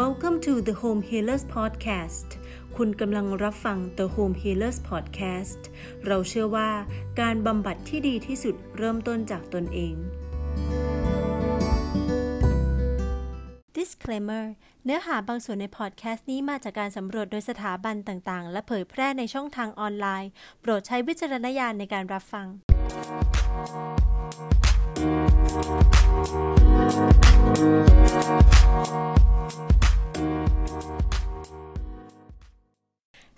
Welcome to the Home Healers Podcast คุณกำลังรับฟัง The Home Healers Podcast เราเชื่อว่าการบำบัดที่ดีที่สุดเริ่มต้นจากตนเอง Disclaimer เนื้อหาบางส่วนในพอดแคสต์นี้มาจากการสำรวจโดยสถาบันต่างๆ และเผยแพร่ในช่องทางออนไลน์ โปรดใช้วิจารณญาณในการรับฟัง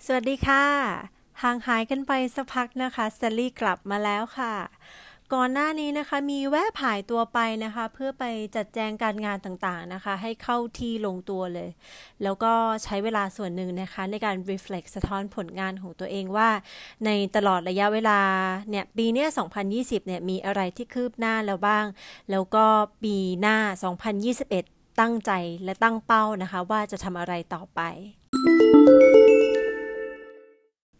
สวัสดีค่ะ ห่างหายกันไปสักพักนะคะสเตลลี่กลับมาแล้วค่ะ ก่อนหน้านี้นะคะมีแวะผ่ายตัวไปนะคะ เพื่อไปจัดแจงการงานต่างๆนะคะ ให้เข้าที่ลงตัวเลย แล้วก็ใช้เวลาส่วนหนึ่งนะคะ ในการ reflect สะท้อนผลงานของตัวเองว่า ในตลอดระยะเวลาเนี่ยปีนี้2020เนี่ยมีอะไรที่คืบหน้าแล้วบ้าง แล้วก็ปีหน้า 2021 ตั้งใจและตั้งเป้านะคะ ว่าจะทำอะไรต่อไป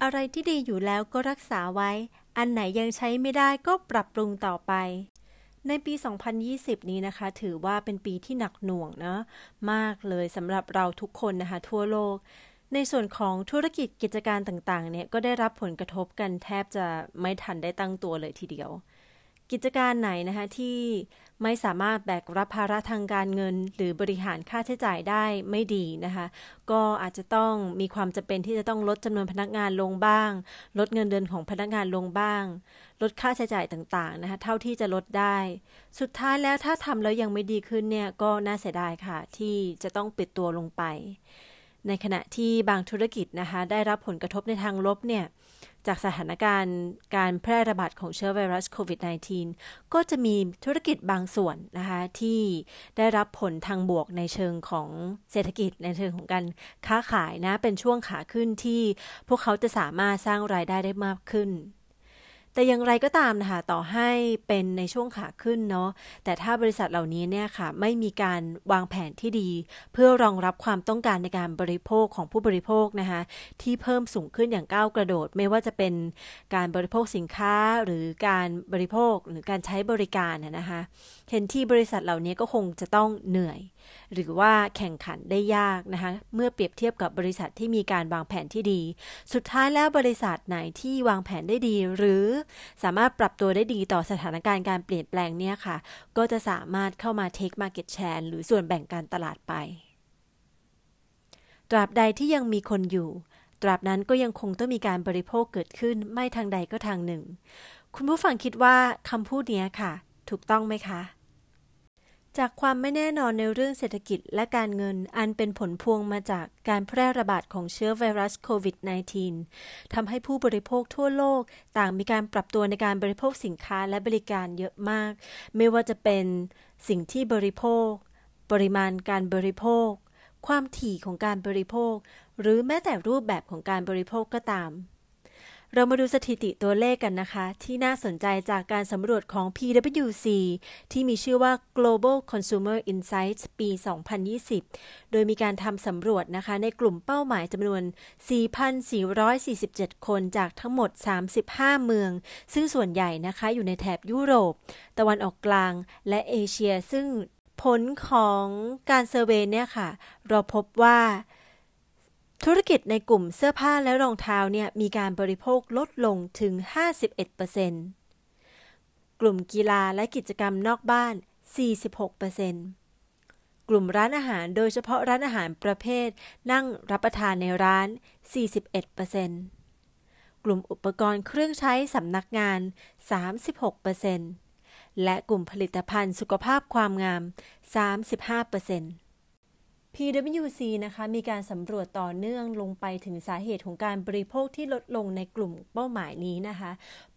อะไรที่ดีอยู่แล้วก็รักษาไว้ อันไหนยังใช้ไม่ได้ก็ปรับปรุงต่อไป ในปี 2020 นี้นะคะ ถือว่าเป็นปีที่หนักหน่วงนะมากเลยสำหรับเราทุกคนนะคะ ทั่วโลก ในส่วนของธุรกิจกิจการต่างๆ เนี่ยก็ได้รับผลกระทบกันแทบจะไม่ทันได้ตั้งตัวเลยทีเดียว กิจการไหนนะคะที่ ไม่สามารถแบกรับภาระทางการเงิน หรือบริหารค่าใช้จ่ายได้ไม่ดีนะคะ ก็อาจจะต้องมีความจำเป็นที่จะต้องลดจำนวนพนักงานลงบ้าง ลดเงินเดือนของพนักงานลงบ้าง ลดค่าใช้จ่ายต่างๆนะคะเท่าที่จะลดได้ สุดท้ายแล้วถ้าทำแล้วยังไม่ดีขึ้นเนี่ยก็น่าเสียดายค่ะ ที่จะต้องปิดตัวลงไป ในขณะที่บางธุรกิจนะคะได้รับผลกระทบในทางลบเนี่ย จากสถานการณ์การแพร่ระบาดของเชื้อไวรัสโควิด -19 ก็จะมีธุรกิจบางส่วนนะคะที่ได้รับผลทางบวกในเชิงของเศรษฐกิจในเชิงของการค้าขายนะ เป็นช่วงขาขึ้นที่พวกเขาจะสามารถสร้างรายได้ได้มากขึ้น แต่อย่างไรก็ตามนะคะต่อให้เป็นในช่วงขาขึ้นเนาะแต่ถ้าบริษัทเหล่านี้เนี่ยค่ะไม่มีการวางแผนที่ดี เพื่อรองรับความต้องการในการบริโภคของผู้บริโภคนะคะที่เพิ่มสูงขึ้นอย่างก้าวกระโดด ไม่ว่าจะเป็นการบริโภคสินค้าหรือการบริโภคหรือการใช้บริการนะคะเห็นที่บริษัทเหล่านี้ก็คงจะต้องเหนื่อย หรือว่าแข่งขันได้ยากนะคะเมื่อเปรียบเทียบกับบริษัทที่มีการวางแผนที่ดี สุดท้ายแล้วบริษัทไหนที่วางแผนได้ดี หรือสามารถปรับตัวได้ดีต่อสถานการณ์การเปลี่ยนแปลงเนี่ยค่ะ ก็จะสามารถเข้ามา take market share หรือส่วนแบ่งการตลาดไป ตราบใดที่ยังมีคนอยู่ ตราบนั้นก็ยังคงต้องมีการบริโภคเกิดขึ้นไม่ทางใดก็ทางหนึ่ง คุณผู้ฟังคิดว่าคำพูดนี้ค่ะ ถูกต้องไหมคะ จากความไม่แน่นอนในเรื่องเศรษฐกิจและการเงินอันเป็นผลพวงมาจากการแพร่ระบาดของเชื้อไวรัสโควิด -19 ทำให้ผู้บริโภคทั่วโลกต่างมีการปรับตัวในการบริโภคสินค้าและบริการเยอะมาก ไม่ว่าจะเป็นสิ่งที่บริโภค ปริมาณการบริโภค ความถี่ของการบริโภค หรือแม้แต่รูปแบบของการบริโภคก็ตาม เรามาดูสถิติตัวเลขกันนะคะ ที่น่าสนใจจากการสำรวจของ PwC ที่มีชื่อว่า Global Consumer Insights ปี 2020 โดยมีการทำสำรวจนะคะ ในกลุ่มเป้าหมายจำนวน 4,447 คนจากทั้งหมด 35 เมือง ซึ่งส่วนใหญ่นะคะอยู่ในแถบยุโรป ตะวันออกกลางและเอเชีย ซึ่งผลของการเซอร์เวยเนี่ยค่ะ เราพบว่า ธุรกิจในกลุ่มเสื้อผ้าและรองเท้าเนี่ยมีการบริโภคลดลงถึง 51%กลุ่มกีฬาและกิจกรรมนอกบ้าน 46%กลุ่มร้านอาหารโดยเฉพาะร้านอาหารประเภท นั่งรับประทานในร้าน 41%กลุ่มอุปกรณ์เครื่องใช้สำนักงาน 36%และกลุ่มผลิตภัณฑ์สุขภาพความงาม 35% PwC นะคะมีการสำรวจต่อเนื่องลงไปถึงสาเหตุของการบริโภคที่ลดลงในกลุ่มเป้าหมายนี้นะคะ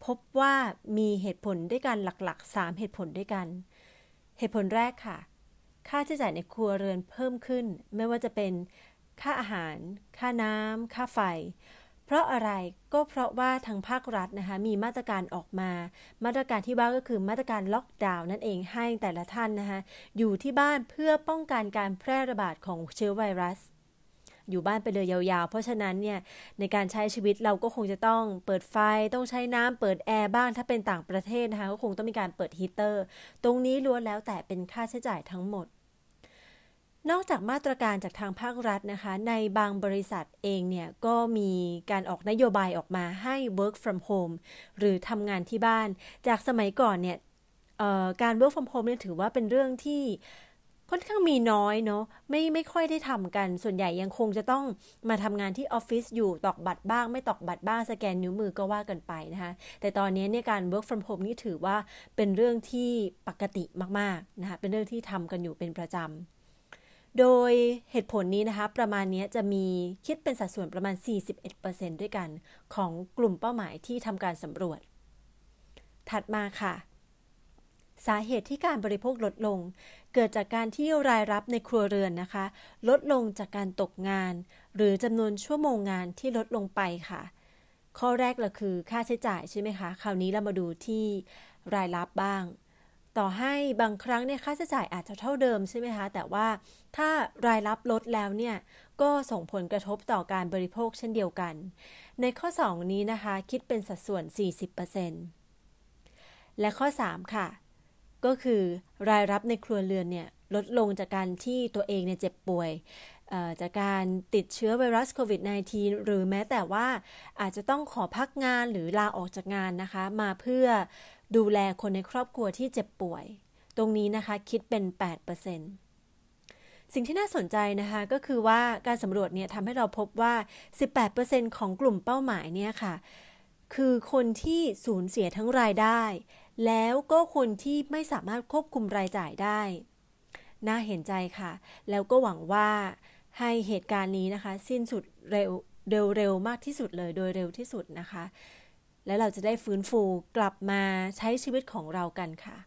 พบว่ามีเหตุผลด้วยกันหลักๆ 3 เหตุผลด้วยกัน เหตุผลแรกค่ะ ค่าใช้จ่ายในครัวเรือนเพิ่มขึ้น ไม่ว่าจะเป็นค่าอาหาร ค่าน้ำ ค่าไฟ เพราะอะไรก็เพราะว่าทางภาครัฐนะคะมีมาตรการออกมา มาตรการที่ว่าก็คือมาตรการล็อกดาวน์นั่นเองให้แต่ละท่านนะคะอยู่ที่บ้านเพื่อป้องกันการแพร่ระบาดของเชื้อไวรัส อยู่บ้านไปเลยยาวๆ เพราะฉะนั้นเนี่ยในการใช้ชีวิตเราก็คงจะต้องเปิดไฟต้องใช้น้ำเปิดแอร์บ้างถ้าเป็นต่างประเทศนะคะก็คงต้องมีการเปิดฮีเตอร์ ตรงนี้ล้วนแล้วแต่เป็นค่าใช้จ่ายทั้งหมด นอกจากมาตรการจากทางภาครัฐนะคะ ในบางบริษัทเองเนี่ยก็มีการออกนโยบายออกมาให้ work from home หรือทำงานที่บ้าน จากสมัยก่อนเนี่ยการ work from home เนี่ยถือว่าเป็นเรื่องที่ค่อนข้างมีน้อยเนาะไม่ไม่ค่อยได้ทำกัน ส่วนใหญ่ยังคงจะต้องมาทำงานที่ออฟฟิศอยู่ตอกบัตรบ้าง ไม่ตอกบัตรบ้างสแกนนิ้วมือก็ว่ากันไปนะคะแต่ตอนนี้เนี่ยการ work from home นี่ถือว่าเป็นเรื่องที่ปกติมากๆนะคะเป็นเรื่องที่ทำกันอยู่เป็นประจำ โดยเหตุผลนี้นะคะ ประมาณนี้จะมีคิดเป็นสัดส่วนประมาณ 41%ด้วยกันของกลุ่มเป้าหมายที่ทำการสำรวจ ถัดมาค่ะ สาเหตุที่การบริโภคลดลง เกิดจากการที่รายรับในครัวเรือนนะคะ ลดลงจากการตกงาน หรือจำนวนชั่วโมงงานที่ลดลงไปค่ะ ข้อแรกเราคือค่าใช้จ่ายใช่ไหมคะ คราวนี้เรามาดูที่รายรับบ้าง ต่อให้บางครั้งเนี่ยค่าใช้จ่ายอาจจะเท่าเดิมใช่ไหมคะ แต่ว่าถ้ารายรับลดแล้วเนี่ย ก็ส่งผลกระทบต่อการบริโภคเช่นเดียวกัน ในข้อ 2 นี้นะคะ คิดเป็นสัดส่วน 40%และข้อ 3 ค่ะ ก็คือรายรับในครัวเรือนเนี่ยลดลงจากการที่ตัวเองเนี่ยเจ็บป่วยจากการติดเชื้อไวรัสโควิด -19 หรือแม้แต่ว่าอาจจะต้องขอพักงานหรือลาออกจากงานนะคะ มาเพื่อ ดูแลคนในครอบครัวที่เจ็บป่วย ตรงนี้นะคะคิดเป็น 8%สิ่งที่น่าสนใจนะคะก็คือว่าการสำรวจเนี่ยทำให้เราพบว่า 18%ของกลุ่มเป้าหมายเนี่ยค่ะ คือคนที่สูญเสียทั้งรายได้ แล้วก็คนที่ไม่สามารถควบคุมรายจ่ายได้ น่าเห็นใจค่ะ แล้วก็หวังว่าให้เหตุการณ์นี้นะคะ สิ้นสุดเร็วเร็วมากที่สุดเลยโดยเร็วที่สุดนะคะ แล้วเราจะได้ฟื้นฟูกลับมาใช้ชีวิตของเรากันค่ะ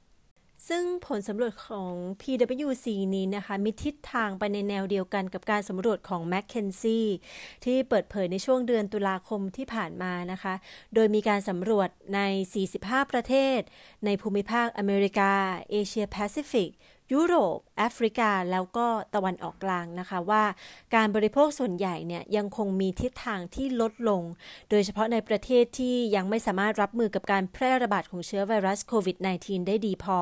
ซึ่งผลสำรวจของ PwC นี้นะคะ มีทิศทางไปในแนวเดียวกันกับการสำรวจของ McKinsey ที่เปิดเผยในช่วงเดือนตุลาคมที่ผ่านมานะคะ โดยมีการสำรวจใน 45 ประเทศ ในภูมิภาคอเมริกา เอเชียแปซิฟิก ยุโรป แอฟริกาแล้วก็ตะวันออกกลางนะคะว่าการบริโภคส่วนใหญ่เนี่ยยังคงมีทิศทางที่ลดลง โดยเฉพาะในประเทศที่ยังไม่สามารถรับมือกับการแพร่ระบาดของเชื้อไวรัสโควิด -19 ได้ดีพอ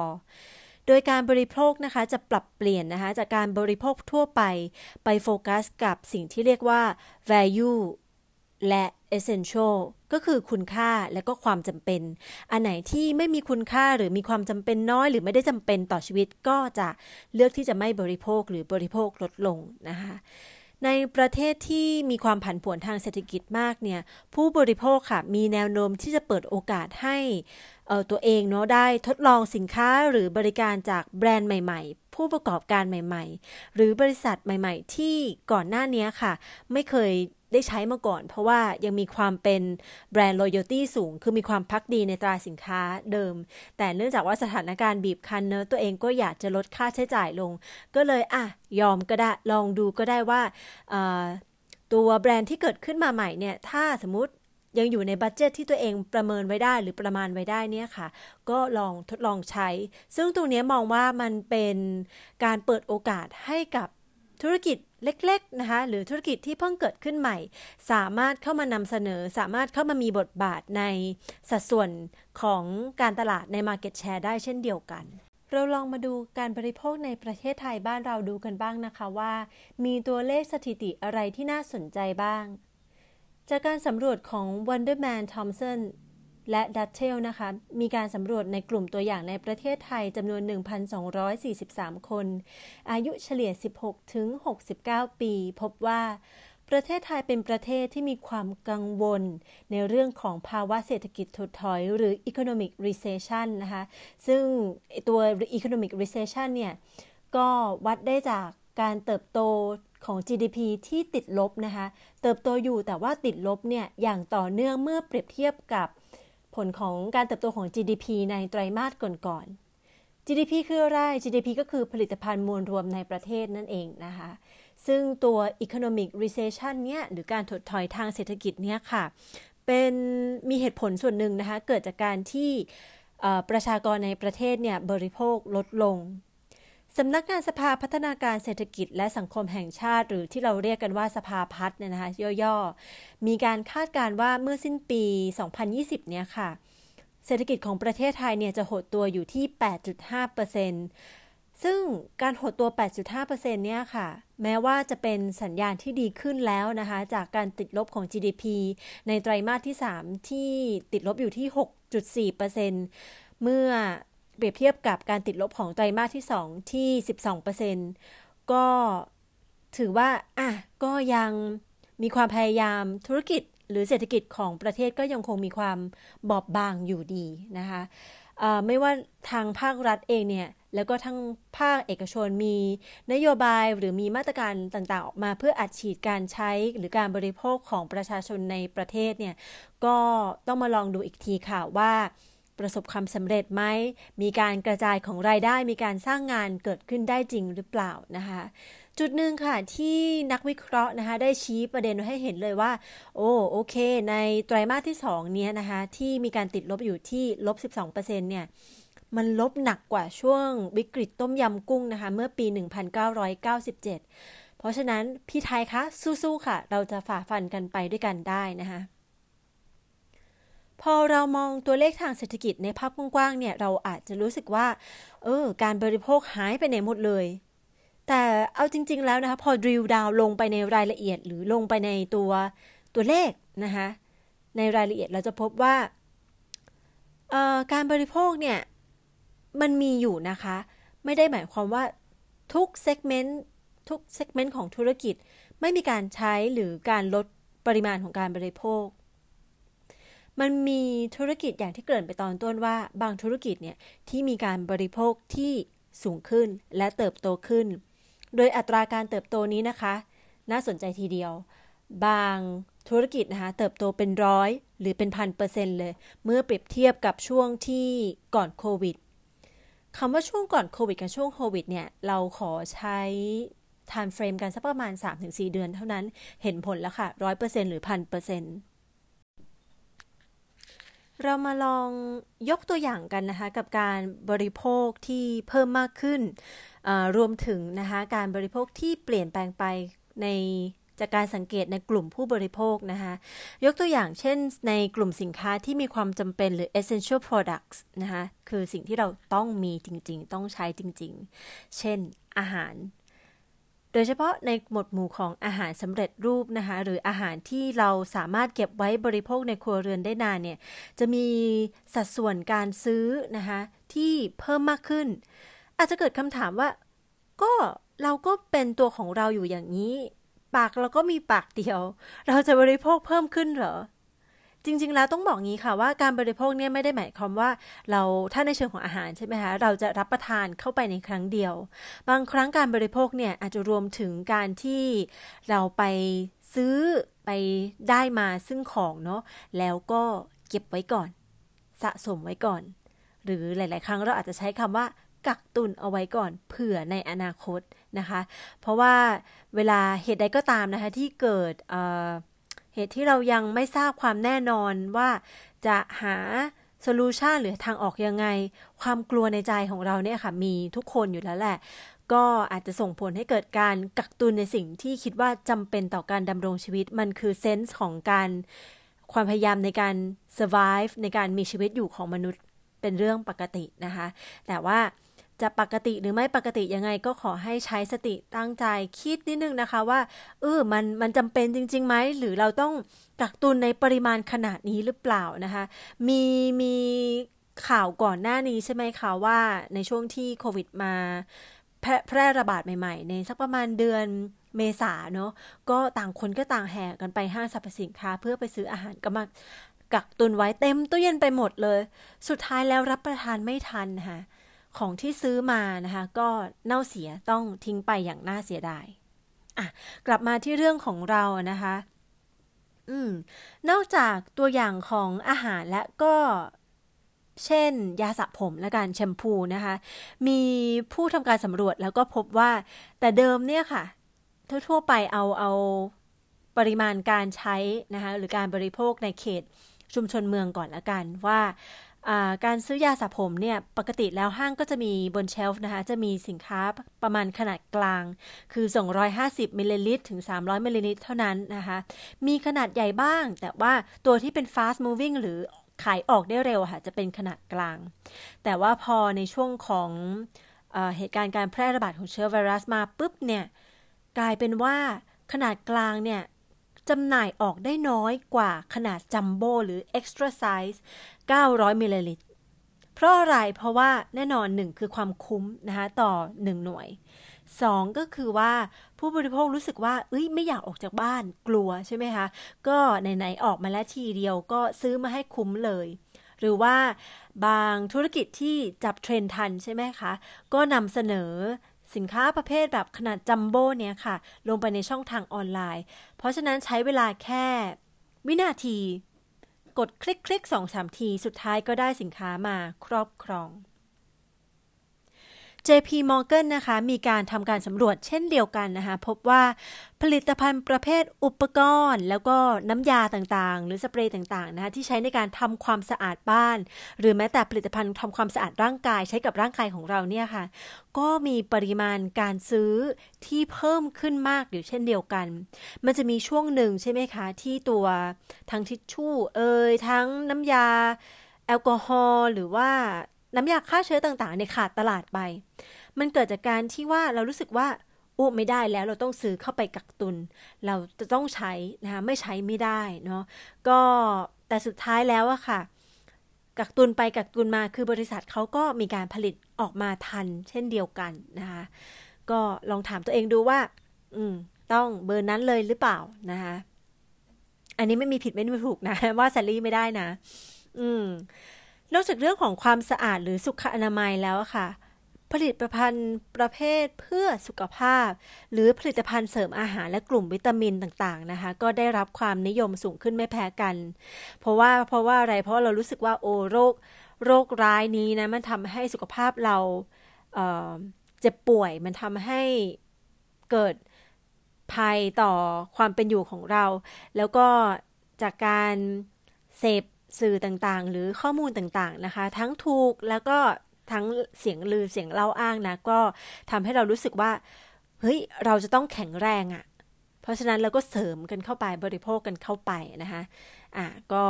โดยการบริโภคนะคะจะปรับเปลี่ยนนะคะจากการบริโภคทั่วไป ไปโฟกัสกับสิ่งที่เรียกว่า value และ essential ก็คือคุณค่าและก็ความจำเป็น อันไหนที่ไม่มีคุณค่าหรือมีความจำเป็นน้อย หรือไม่ได้จำเป็นต่อชีวิตก็จะเลือกที่จะไม่บริโภคหรือบริโภคลดลงนะคะในประเทศที่มีความผันผวนทางเศรษฐกิจมากเนี่ยผู้บริโภคค่ะมีแนวโน้มที่จะเปิดโอกาสให้ตัวเองเนาะได้ทดลองสินค้าหรือบริการจากแบรนด์ใหม่ ๆ ผู้ประกอบการใหม่ ๆ หรือบริษัทใหม่ ๆ ที่ก่อนหน้านี้ค่ะ ไม่เคย ได้ใช้มาก่อน เพราะว่ายังมีความเป็นแบรนด์ loyalty สูง คือมีความพักดีในตราสินค้าเดิม แต่เนื่องจากว่าสถานการณ์บีบคั้นเนอะตัวเองก็อยากจะลดค่าใช้จ่ายลง ก็เลยอะยอมก็ได้ลองดูก็ได้ว่าตัวแบรนด์ที่เกิดขึ้นมาใหม่เนี่ยถ้าสมมติยังอยู่ในบัตเจตที่ตัวเองประเมินไว้ได้หรือประมาณไว้ได้เนี่ยค่ะ ก็ลองทดลองใช้ ซึ่งตรงนี้มองว่ามันเป็นการเปิดโอกาสให้กับ ธุรกิจเล็กๆนะคะหรือธุรกิจที่เพิ่งเกิดขึ้นใหม่ สามารถเข้ามานำเสนอ สามารถเข้ามามีบทบาทในสัดส่วนของการตลาดใน Market Share ได้เช่นเดียวกัน เราลองมาดูการบริโภคในประเทศไทยบ้านเราดูกันบ้างนะคะว่า มีตัวเลขสถิติอะไรที่น่าสนใจบ้าง จากการสำรวจของ Wonderman Thompson และดัตเทลนะคะ มีการสำรวจในกลุ่มตัวอย่างในประเทศไทยจำนวน 1,243 คน อายุเฉลี่ย 16 ถึง 69 ปี พบว่าประเทศไทยเป็นประเทศที่มีความกังวล ในเรื่องของภาวะเศรษฐกิจถดถอยหรือ economic recession นะคะ ซึ่งตัว economic recession เนี่ย ก็วัดได้จากการเติบโตของ GDP ที่ติดลบนะคะ เติบโตอยู่แต่ว่าติดลบเนี่ย อย่างต่อเนื่องเมื่อเปรียบเทียบกับ ผลของการเติบโตของ GDP ในไตรมาสก่อนๆ GDP คืออะไร GDP ก็คือผลิตภัณฑ์มวลรวมในประเทศนั่นเองนะคะ ซึ่งตัว economic recession เนี่ยหรือการถดถอยทางเศรษฐกิจเนี่ยค่ะ เป็นมีเหตุผลส่วนหนึ่งนะคะ เกิดจากการที่ประชากรในประเทศเนี่ยบริโภคลดลง สำนักงานสภาพัฒนาการเศรษฐกิจและสังคมแห่งชาติ หรือที่เราเรียกกันว่าสภาพัฒน์เนี่ยนะคะย่อๆ มีการคาดการว่าเมื่อสิ้นปี 2020 เนี่ยค่ะ เศรษฐกิจของประเทศไทยเนี่ยจะหดตัวอยู่ที่ 8.5%ซซึ่งการหดตัว 8.5%เนี่ยค่ะ แม้ว่าจะเป็นสัญญาณที่ดีขึ้นแล้วนะคะ จากการติดลบของ GDP ในไตรมาสที่ 3 ที่ติดลบอยู่ที่ 6.4%เมื่อ เปรียบเทียบกับการติดลบของไตรมาสที่ 2 ที่ 12%ก็ถือว่าอะก็ยังมีความพยายามธุรกิจหรือเศรษฐกิจของประเทศก็ยังคงมีความบอบบางอยู่ดีนะคะไม่ว่าทางภาครัฐเองเนี่ย แล้วก็ทั้งภาคเอกชนมีนโยบายหรือมีมาตรการต่างๆ ออกมาเพื่ออัดฉีดการใช้หรือการบริโภคของประชาชนในประเทศเนี่ย ก็ต้องมาลองดูอีกทีค่ะว่า ประสบความสำเร็จไหม มีการกระจายของรายได้ มีการสร้างงานเกิดขึ้นได้จริงหรือเปล่านะคะ จุดหนึ่งค่ะที่นักวิเคราะห์นะคะได้ชี้ประเด็นให้เห็นเลยว่า โอ้โอเค ในไตรมาสที่2เนี้ยนะคะที่มีการติดลบอยู่ที่ลบ 12%เนี่ยมันลบหนักกว่าช่วงวิกฤตต้มยำกุ้งนะคะ เมื่อปี 1997 เพราะฉะนั้นพี่ไทยคะสู้ๆค่ะ เราจะฝ่าฟันกันไปด้วยกันได้นะคะ พอเรามองตัวเลขทางเศรษฐกิจในภาพกว้างๆเนี่ยเราอาจจะรู้สึกว่า เออ การบริโภคหายไปไหนหมดเลย แต่เอาจริง ๆ แล้วนะคะ พอดิวดาวลงไปในรายละเอียด หรือลงไปในตัวตัวเลขนะคะในรายละเอียดเราจะพบว่าการบริโภคเนี่ยมันมีอยู่นะคะ ไม่ได้หมายความว่าทุกเซกเมนต์ทุกเซกเมนต์ของธุรกิจ ไม่มีการใช้หรือการลดปริมาณของการบริโภค มันมีธุรกิจอย่างที่เกริ่นไปตอนต้นว่า บางธุรกิจเนี่ยที่มีการบริโภคที่สูงขึ้นและเติบโตขึ้น โดยอัตราการเติบโตนี้นะคะ น่าสนใจทีเดียว บางธุรกิจนะคะเติบโตเป็นร้อยหรือเป็นพันเปอร์เซ็นต์เลย เมื่อเปรียบเทียบกับช่วงที่ก่อนโควิดคำว่าช่วงก่อนโควิดกับช่วงโควิดเนี่ยเราขอใช้ time frame กันสักประมาณ 3-4 เดือนเท่านั้นเห็นผลแล้วค่ะ100%หรือ1,000%เร เรามาลองยกตัวอย่างกันนะคะกับการบริโภคที่เพิ่มมากขึ้น รวมถึงนะคะการบริโภคที่เปลี่ยนแปลงไปในจากการสังเกตในกลุ่มผู้บริโภคนะคะยกตัวอย่างเช่นในกลุ่มสินค้าที่มีความจำเป็นหรือ essential products นะคะคือสิ่งที่เราต้องมีจริงๆ ต้องใช้จริงๆ เช่นอาหาร โดยเฉพาะในหมวดหมู่ของอาหารสำเร็จรูปนะคะหรืออาหารที่เราสามารถเก็บไว้บริโภคในครัวเรือนได้นานเนี่ยจะมีสัดส่วนการซื้อนะคะที่เพิ่มมากขึ้น อาจจะเกิดคำถามว่าก็เราก็เป็นตัวของเราอยู่อย่างนี้ ปากเราก็มีปากเดียว เราจะบริโภคเพิ่มขึ้นเหรอ จริง ๆ แล้วต้องบอกงี้ค่ะว่าการบริโภคเนี่ยไม่ได้หมายความว่าเราถ้าในเชิงของอาหารใช่ไหมคะเราจะรับประทานเข้าไปในครั้งเดียว บางครั้งการบริโภคเนี่ยอาจจะรวมถึงการที่เราไปซื้อไปได้มาซึ่งของเนาะแล้วก็เก็บไว้ก่อน สะสมไว้ก่อน หรือหลาย ๆ ครั้งเราอาจจะใช้คำว่ากักตุนเอาไว้ก่อนเผื่อในอนาคตนะคะ เพราะว่าเวลาเหตุใดก็ตามนะคะที่เกิด เหตุที่เรายังไม่ทราบความแน่นอนว่าจะหาโซลูชันหรือทางออกยังไง ความกลัวในใจของเราเนี่ยค่ะ มีทุกคนอยู่แล้วแหละ ก็อาจจะส่งผลให้เกิดการกักตุนในสิ่งที่คิดว่าจำเป็นต่อการดำรงชีวิต มันคือเซนส์ของการความพยายามในการ survive ในการมีชีวิตอยู่ของมนุษย์เป็นเรื่องปกตินะคะ แต่ว่า จะปกติหรือไม่ปกติยังไงก็ขอให้ใช้สติตั้งใจคิดนิดนึงนะคะว่าเออมันมันจำเป็นจริงๆไหมหรือเราต้องกักตุนในปริมาณขนาดนี้หรือเปล่านะคะ มีมีข่าวก่อนหน้านี้ใช่ไหมคะว่าในช่วงที่โควิดมาแพร่ระบาดใหม่ๆ ในสักประมาณเดือนเมษาเนาะก็ต่างคนก็ต่างแห่กันไปห้างสรรพสินค้า เพื่อไปซื้ออาหารก็มากักตุนไว้เต็มตู้เย็นไปหมดเลย สุดท้ายแล้วรับประทานไม่ทันค่ะ ของที่ซื้อมานะคะ ก็เน่าเสียต้องทิ้งไปอย่างน่าเสียดายอะกลับมาที่เรื่องของเรานะคะ อืมนอกจากตัวอย่างของอาหารและก็เช่น ยาสระผมและการแชมพูนะคะ มีผู้ทำการสำรวจแล้วก็พบว่า แต่เดิมเนี่ยค่ะ ทั่วๆไปเอาเอาปริมาณการใช้นะคะหรือการบริโภคในเขตชุมชนเมืองก่อนละกันว่า การซื้อยาสระผมเนี่ยปกติแล้วห้างก็จะมีบนเชลฟ์นะคะจะมีสินค้าประมาณขนาดกลาง คือ 250มิลลิลิตรถึง 300มิลลิลิตรเท่านั้นนะคะ มีขนาดใหญ่บ้าง แต่ว่าตัวที่เป็น fast moving หรือขายออกได้เร็วค่ะจะเป็นขนาดกลาง แต่ว่าพอในช่วงของเหตุการณ์การแพร่ระบาดของเชื้อไวรัสมาปุ๊บเนี่ยกลายเป็นว่าขนาดกลางเนี่ย จำหน่ายออกได้น้อยกว่าขนาดจัมโบ้หรือ extra size 900มิลลิลิตรเพราะอะไร เพราะว่าแน่นอนหนึ่งคือความคุ้มนะคะต่อ 1 หน่วย 2 ก็คือว่าผู้บริโภครู้สึกว่าเอ้ยไม่อยากออกจากบ้านกลัวใช่ไหมคะ ก็ไหนๆออกมาแล้วทีเดียวก็ซื้อมาให้คุ้มเลย หรือว่าบางธุรกิจที่จับเทรนทันใช่ไหมคะ ก็นำเสนอ สินค้าประเภทแบบขนาดจัมโบ้เนี่ยค่ะ ลงไปในช่องทางออนไลน์ เพราะฉะนั้นใช้เวลาแค่ วินาที กดคลิกคลิกสองสามที สุดท้ายก็ได้สินค้ามาครอบครอง JP Morgan นะคะมีการทำการสำรวจเช่นเดียวกันนะคะพบว่าผลิตภัณฑ์ประเภทอุปกรณ์ แล้วก็น้ำยาต่างๆ หรือสเปรย์ต่างๆนะคะที่ใช้ในการทำความสะอาดบ้าน หรือแม้แต่ผลิตภัณฑ์ทำความสะอาดร่างกายใช้กับร่างกายของเราเนี่ยค่ะ ก็มีปริมาณการซื้อที่เพิ่มขึ้นมากอยู่เช่นเดียวกัน มันจะมีช่วงหนึ่งใช่ไหมคะที่ตัวทั้งทิชชู่เอ่ยทั้งน้ำยาแอลกอฮอล์หรือว่า น้ำยาฆ่าเชื้อต่างๆเนี่ยขาดตลาดไป มันเกิดจากการที่ว่าเรารู้สึกว่าอู้ไม่ได้แล้วเราต้องซื้อเข้าไปกักตุน เราจะต้องใช้นะคะไม่ใช้ไม่ได้เนาะก็แต่สุดท้ายแล้วอะค่ะ กักตุนไปกักตุนมาคือบริษัทเขาก็มีการผลิตออกมาทัน เช่นเดียวกันนะคะก็ลองถามตัวเองดูว่า อืม ต้องเบอร์นั้นเลยหรือเปล่านะคะอันนี้ไม่มีผิดไม่มีถูกนะว่าแซลลี่ไม่ได้นะ อืม นอกจากเรื่องของความสะอาดหรือสุขอนามัยแล้วค่ะ ผลิตภัณฑ์ประเภทเพื่อสุขภาพ หรือผลิตภัณฑ์เสริมอาหารและกลุ่มวิตามินต่างๆนะคะ ก็ได้รับความนิยมสูงขึ้นไม่แพ้กัน เพราะว่าเพราะว่าอะไรเพราะเรารู้สึกว่าโอโรค โรคร้ายนี้นะมันทำให้สุขภาพเราเเจ็บป่วยมันทำให้เกิดภัยต่อความเป็นอยู่ของเรา แล้วก็จากการเสพ สื่อต่างๆ หรือข้อมูลต่างๆนะคะ ทั้งถูกแล้วก็ทั้งเสียงลือเสียงเล่าอ้างนะ ก็ทำให้เรารู้สึกว่าเฮ้ยเราจะต้องแข็งแรงอะ่ะ เพราะฉะนั้นเราก็เสริมกันเข้าไปบริโภคกันเข้าไปนะคะอะก็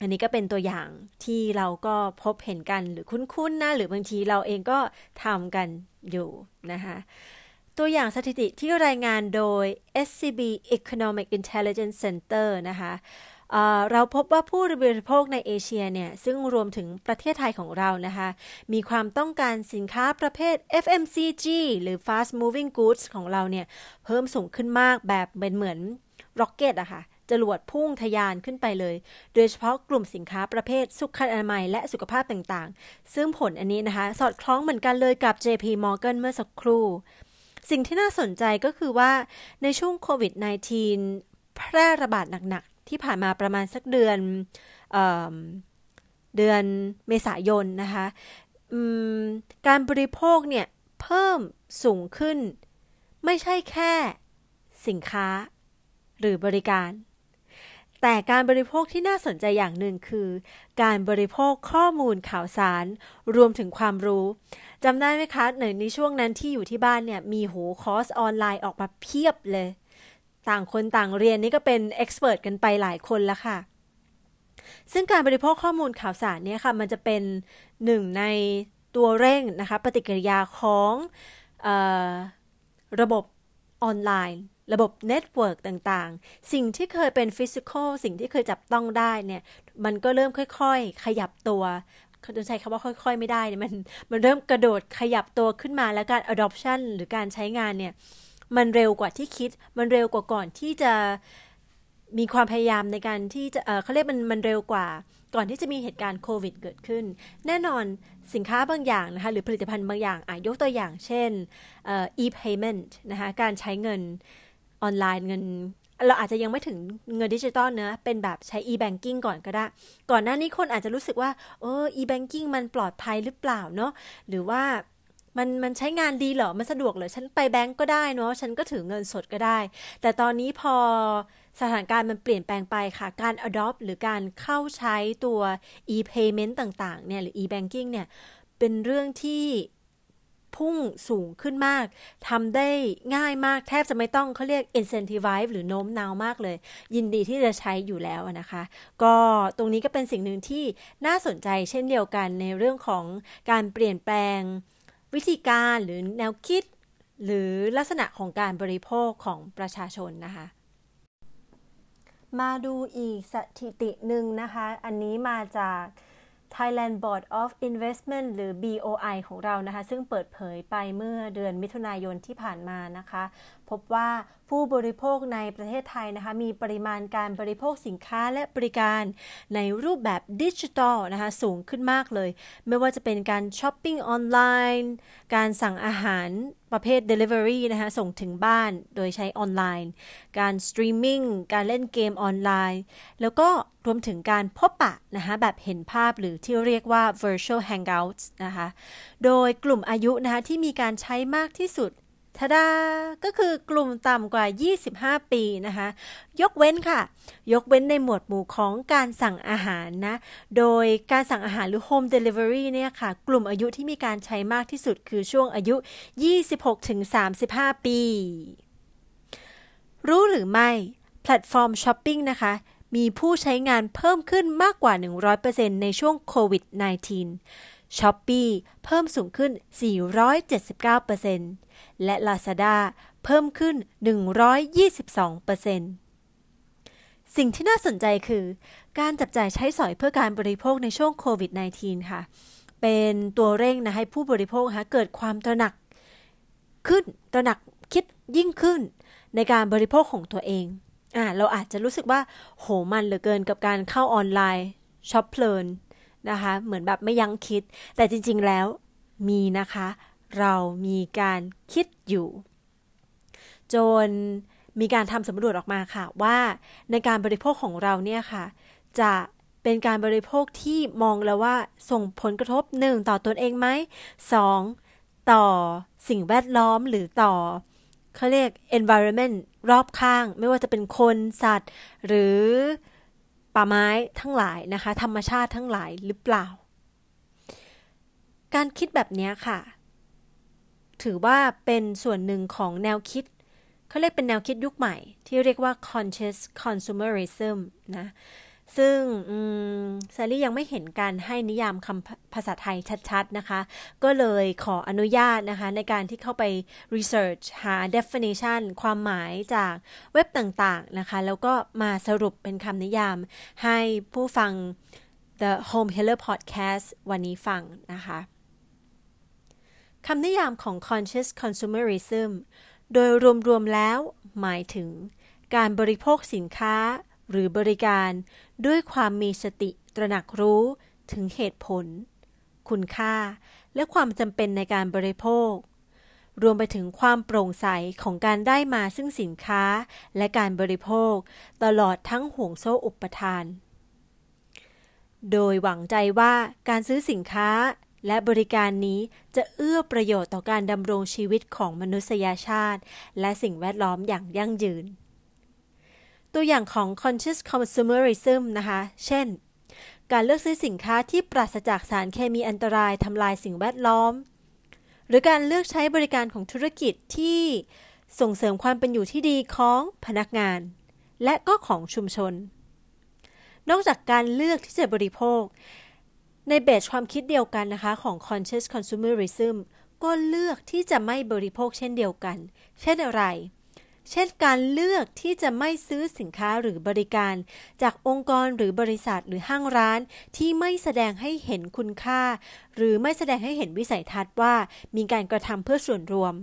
อันนี้ก็เป็นตัวอย่างที่เราก็พบเห็นกันหรือคุ้นๆนะหรือบางทีเราเองก็ทำกันอยู่นะคะตัวอย่างสถิติที่รายงานโดย SCB Economic Intelligence Center นะคะ เราพบว่าผู้บริโภคในเอเชียเนี่ยซึ่งรวมถึงประเทศไทยของเรานะคะ มีความต้องการสินค้าประเภท FMCG หรือ fast moving goods ของเราเนี่ยเพิ่มสูงขึ้นมากแบบเป็นเหมือนร็อกเก็ตอะคะ่ะจรวดพุ่งทยานขึ้นไปเลย โดยเฉพาะกลุ่มสินค้าประเภท สุขอนามัยและสุขภาพต่างๆ ซึ่งผลอันนี้นะคะ สอดคล้องเหมือนกันเลยกับ JP Morgan เมื่อสักครู่ สิ่งที่น่าสนใจก็คือว่าในช่วงโควิด -19 แพร่ระบาดหนัก ที่ผ่านมาประมาณสักเดือนเอเดือนเมษายนนะคะการบริโภคเนี่ยเพิ่มสูงขึ้น ไม่ใช่แค่สินค้าหรือบริการ แต่การบริโภคที่น่าสนใจอย่างหนึ่งคือ การบริโภคข้อมูลข่าวสาร รวมถึงความรู้จำได้ไหมคะในในช่วงนั้นที่อยู่ที่บ้านเนี่ยมีโหคอร์สออนไลน์ออกมาเพียบเลย ต่างคนต่างเรียนนี่ก็เป็นเอ็กซ์เพรสกันไปหลายคนแล้วค่ะ ซึ่งการบริโภคข้อมูลข่าวสารเนี่ยค่ะ มันจะเป็นหนึ่งในตัวเร่งนะคะ ปฏิกิริยาของออระบบออนไลน์ ระบบเน็ตเวิร์กต่างๆ สิ่งที่เคยเป็นฟิสิกอลสิ่งที่เคยจับต้องได้เนี่ย มันก็เริ่มค่อยๆ ขยับตัวจะใช้คำว่าค่อย ๆ ไม่ได้เนี่ยมันมันเริ่มกระโดดขยับตัวขึ้นมาแล้วการ adoption หรือการใช้งานเนี่ย มันเร็วกว่าที่คิด มันเร็วกว่าก่อนที่จะมีความพยายามในการที่จะเเขาเรียกมันมันเร็วกว่า ก่อนที่จะมีเหตุการณ์โควิดเกิดขึ้น แน่นอนสินค้าบางอย่างนะคะหรือผลิตภัณฑ์บางอย่างอะยกตัวอย่างเช่น e-payment นะคะการใช้เงินออนไลน์เงิน เราอาจจะยังไม่ถึงเงินดิจิตอลเนะเป็นแบบใช้ e-banking ก่อนก็ได้ ก่อนหน้านี้คนอาจจะรู้สึกว่าเออ e-banking มันปลอดภัยหรือเปล่าเนาะหรือว่า มันมันใช้งานดีเหรอ มันสะดวกเหรอ ฉันไปแบงก์ก็ได้เนาะ ฉันก็ถือเงินสดก็ได้ แต่ตอนนี้พอสถานการณ์มันเปลี่ยนแปลงไปค่ะ การ adopt หรือการเข้าใช้ตัว e-payment ต่างๆ เนี่ย หรือ e-banking เนี่ย เป็นเรื่องที่พุ่งสูงขึ้นมาก ทำได้ง่ายมาก แทบจะไม่ต้องเขาเรียก incentivize หรือโน้มน้าวมากเลย ยินดีที่จะใช้อยู่แล้วนะคะ ก็ตรงนี้ก็เป็นสิ่งหนึ่งที่น่าสนใจเช่นเดียวกันในเรื่องของการเปลี่ยนแปลง วิธีการหรือแนวคิด หรือลักษณะของการบริโภคของประชาชนนะคะ มาดูอีกสถิติหนึ่งนะคะ อันนี้มาจาก Thailand Board of Investment หรือ BOI ของเรานะคะ ซึ่งเปิดเผยไปเมื่อเดือนมิถุนายนที่ผ่านมานะคะ พบว่าผู้บริโภคในประเทศไทยนะคะมีปริมาณการบริโภคสินค้าและบริการในรูปแบบดิจิทัลนะคะสูงขึ้นมากเลย ไม่ว่าจะเป็นการช้อปปิ้งออนไลน์ การสั่งอาหารประเภท Delivery นะคะส่งถึงบ้านโดยใช้ออนไลน์ การสตรีมมิ่งการเล่นเกมออนไลน์ แล้วก็รวมถึงการพบปะนะคะแบบเห็นภาพหรือที่เรียกว่า virtual hangouts นะคะ โดยกลุ่มอายุนะคะที่มีการใช้มากที่สุด ทาดา ก็คือกลุ่มต่ำกว่า 25 ปีนะคะ ยกเว้นค่ะ ยกเว้นในหมวดหมู่ของการสั่งอาหารนะ โดยการสั่งอาหารหรือ Home Delivery เนี่ยค่ะ กลุ่มอายุที่มีการใช้มากที่สุดคือช่วงอายุ 26-35 ปี รู้หรือไม่ แพลตฟอร์มช้อปปิ้งนะคะมีผู้ใช้งานเพิ่มขึ้นมากกว่า 100%ในช่วงโควิด -19 ช้อปปี้เพิ่มสูงขึ้น 479% และ Lazada เพิ่มขึ้น 122%สิ่งที่น่าสนใจคือการจับจ่ายใช้สอยเพื่อการบริโภคในช่วงโควิด -19 ค่ะ เป็นตัวเร่งนะให้ผู้บริโภคะเกิดความตระหนักขึ้นตระหนักคิดยิ่งขึ้นในการบริโภคของตัวเองอ่าเราอาจจะรู้สึกว่า โหมันเหลือเกินกับการเข้าออนไลน์ช็อปเพลินนะคะ เหมือนแบบไม่ยั้งคิด แต่จริงๆแล้วมีนะคะ เรามีการคิดอยู่ จนมีการทำสำรวจออกมาค่ะว่าในการบริโภคของเราเนี่ยค่ะ จะเป็นการบริโภคที่มองแล้วว่าส่งผลกระทบหนึ่งต่อตนเองไหมสองต่อสิ่งแวดล้อมหรือต่อเขาเรียก environment รอบข้าง ไม่ว่าจะเป็นคนสัตว์ หรือป่าไม้ทั้งหลายนะคะ ธรรมชาติทั้งหลายหรือเปล่า การคิดแบบนี้ค่ะ ถือว่าเป็นส่วนหนึ่งของแนวคิด เขาเรียกเป็นแนวคิดยุคใหม่ ที่เรียกว่า conscious consumerism นะ ซึ่งซารี่ยังไม่เห็นการให้นิยามคำภาษาไทยชัด ๆ นะคะ ก็เลยขออนุญาตนะคะ ในการที่เข้าไป research หา definition ความหมายจากเว็บต่างๆนะคะ แล้วก็มาสรุปเป็นคำนิยาม ให้ผู้ฟัง The Home Healer Podcast วันนี้ฟังนะคะ คำนิยามของ conscious consumerism โดยรวมๆแล้ว หมายถึง การบริโภคสินค้า หรือบริการ ด้วยความมีสติตระหนักรู้ถึงเหตุผล คุณค่า และความจำเป็นในการบริโภค รวมไปถึงความโปร่งใสของการได้มาซึ่งสินค้าและการบริโภค ตลอดทั้งห่วงโซ่อุปทาน โดยหวังใจว่าการซื้อสินค้า และบริการนี้จะเอื้อประโยชน์ต่อการดำรงชีวิตของมนุษยชาติ และสิ่งแวดล้อมอย่างยั่งยืน ตัวอย่างของ conscious consumerism นะคะ เช่น การเลือกซื้อสินค้าที่ปราศจากสารเคมีอันตรายทำลายสิ่งแวดล้อม หรือการเลือกใช้บริการของธุรกิจที่ส่งเสริมความเป็นอยู่ที่ดีของพนักงาน และก็ของชุมชน นอกจากการเลือกที่จะบริโภค ในเบสความคิดเดียวกันนะคะของ conscious consumerism ก็เลือกที่จะไม่บริโภคเช่นเดียวกัน เช่นอะไร เช่นการเลือกที่จะไม่ซื้อสินค้าหรือบริการ จากองค์กรหรือบริษัทหรือห้างร้าน ที่ไม่แสดงให้เห็นคุณค่า หรือไม่แสดงให้เห็นวิสัยทัศน์ว่า มีการกระทำเพื่อส่วนรวม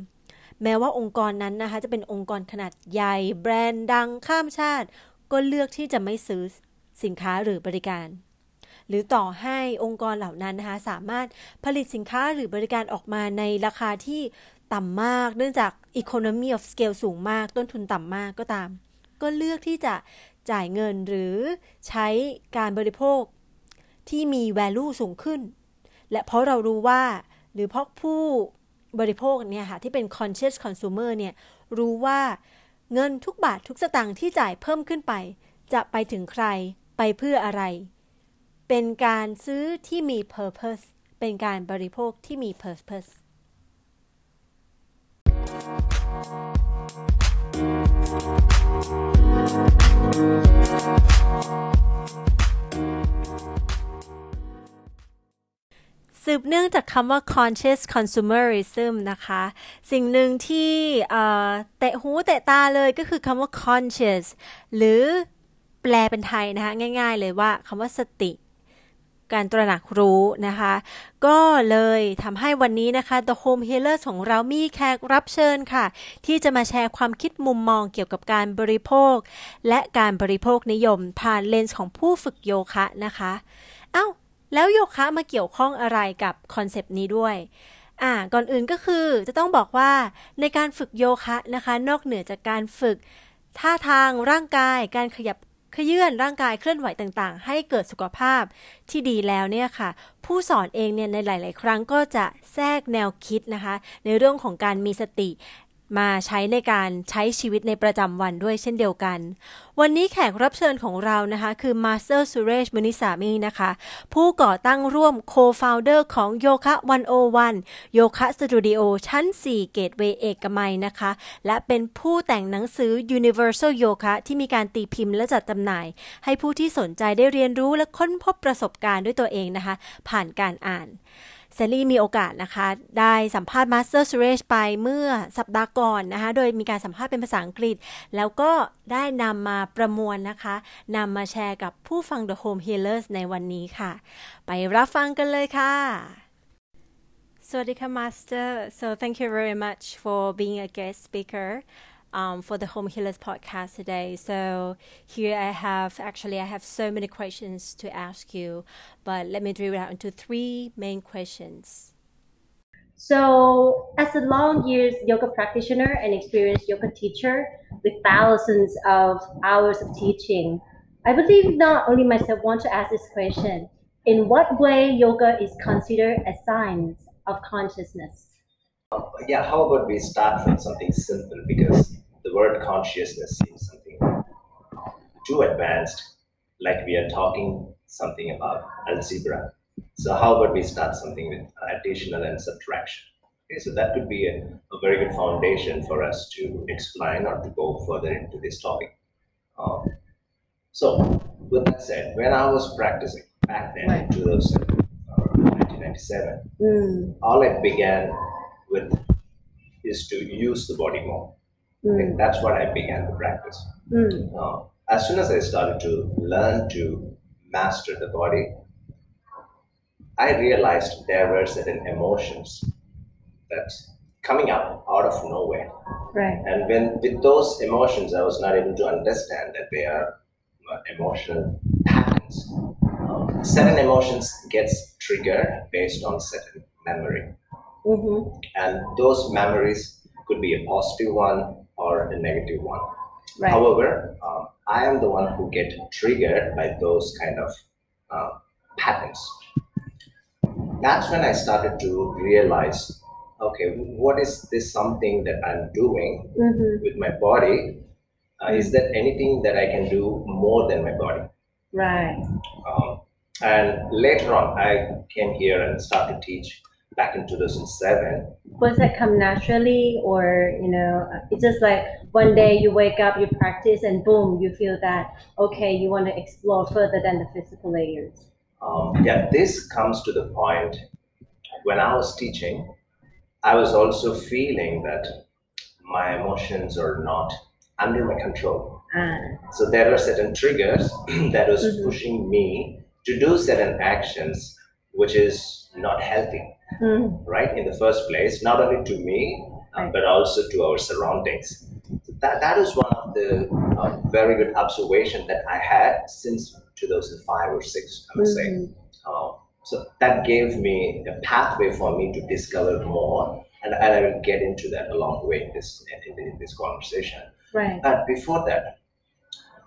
แม้ว่าองค์กรนั้นนะคะ จะเป็นองค์กรขนาดใหญ่ แบรนด์ดังข้ามชาติ ก็เลือกที่จะไม่ซื้อสินค้าหรือบริการ หรือต่อให้องค์กรเหล่านั้นนะคะสามารถผลิตสินค้าหรือบริการออกมาในราคาที่ต่ำมาก เนื่องจาก economy of scale สูงมาก ต้นทุนต่ำมากก็ตาม ก็เลือกที่จะจ่ายเงินหรือใช้การบริโภคที่มี value สูงขึ้น และเพราะเรารู้ว่า หรือเพราะผู้บริโภคเนี่ยค่ะ ที่เป็น conscious consumer เนี่ย รู้ว่าเงินทุกบาททุกสตางค์ที่จ่ายเพิ่มขึ้นไป จะไปถึงใครไปเพื่ออะไร เป็นการซื้อที่มี purpose เป็นการบริโภคที่มี purpose ซสืบเนื่องจากคำว่า conscious consumerism นะคะ สิ่งหนึ่งที่เตะหูเตะตาเลยก็คือคำว่า conscious หรือแปลเป็นไทยนะคะ ง่ายๆเลยว่าคำว่าสติ การตระหนักรู้นะคะ ก็เลยทำให้วันนี้นะคะ The Home Healers ของเรามีแขกรับเชิญค่ะ ที่จะมาแชร์ความคิดมุมมองเกี่ยวกับการบริโภค และการบริโภคนิยม ผ่านเลนส์ของผู้ฝึกโยคะนะคะเอา้าแล้วโยคะมาเกี่ยวข้องอะไรกับคอนเซปต์นี้ด้วยอ่าก่อนอื่นก็คือจะต้องบอกว่าในการฝึกโยคะนะคะ นอกเหนือจากการฝึกท่าทางร่างกาย การขยับ ยื่นร่างกายเคลื่อนไหวต่างๆ ให้เกิดสุขภาพที่ดีแล้วเนี่ยค่ะ ผู้สอนเองเนี่ยในหลาย ๆ ครั้งก็จะแทรกแนวคิดนะคะ ในเรื่องของการมีสติ มาใช้ในการใช้ชีวิตในประจำวันด้วยเช่นเดียวกัน วันนี้แขกรับเชิญของเรานะคะ คือมาสเตอร์สุเรชมุนิสามีนะคะ ผู้ก่อตั้งร่วมโคฟาวเดอร์ของโยคะ 101 โยคะสตูดิโอชั้น 4 เกตเวย์เอกมัยนะคะ และเป็นผู้แต่งหนังสือ Universal Yoga ที่มีการตีพิมพ์และจัดจำหน่าย ให้ผู้ที่สนใจได้เรียนรู้และค้นพบประสบการณ์ด้วยตัวเองนะคะ ผ่านการอ่าน เซรี่มีโอกาสนะคะ ได้สัมภาษณ์มาสเตอร์สุเรชไปเมื่อสัปดาห์ก่อนนะคะ โดยมีการสัมภาษณ์เป็นภาษาอังกฤษ แล้วก็ได้นำมาประมวลนะคะนำมาแชร์กับผู้ฟัง The Home Healers ในวันนี้ค่ะ ไปรับฟังกันเลยค่ะสวัสดีค่ะ Master so thank you very much for being a guest speaker um, for the Home Healers podcast today. So here I have actually I have so many questions to ask you, but let me drill down into three main questions. So, as a long years yoga practitioner and experienced yoga teacher with thousands of hours of teaching, I believe not only myself want to ask this question: In what way yoga is considered a science of consciousness? Yeah, how about we start from something simple because the word consciousness seems something too advanced, like we are talking something about algebra. So how about we start something with additional and subtraction? Okay, so that could be a, a very good foundation for us to explain or to go further into this topic. Um, so, with that said, when I was practicing back then in 2000, uh, 1997, mm. all it began with is to use the body more. Mm. that's what I began to practice. Mm. Uh, as soon as I started to learn to master the body, I realized there were certain emotions that coming up out of nowhere. Right. And when with those emotions, I was not able to understand that they are uh, emotional patterns. Um, certain emotions gets triggered based on certain memory, mm-hmm. and those memories could be a positive one or a negative one. Right. However, um, I am the one who get triggered by those kind of uh, patterns. That's when I started to realize, okay, what is this something that I'm doing mm-hmm. with my body? Uh, is there anything that I can do more than my body? Right. Um, and later on, I came here and started to teach back in 2007. Was that come naturally, or you know, it's just like one day you wake up, you practice, and boom, you feel that okay, you want to explore further than the physical layers. Um, yeah, this comes to the point when I was teaching, I was also feeling that my emotions are not under my control. Ah. So there were certain triggers that was mm-hmm. pushing me to do certain actions, which is not healthy mm. right, in the first place, not only to me, uh, but also to our surroundings. So that, that is one of the uh, very good observation that I had since 2005 or 6, I would mm. say. Mm-hmm. Uh, so that gave me a pathway for me to discover more, and, and I will get into that along the way in this in, in this conversation. Right. But before that,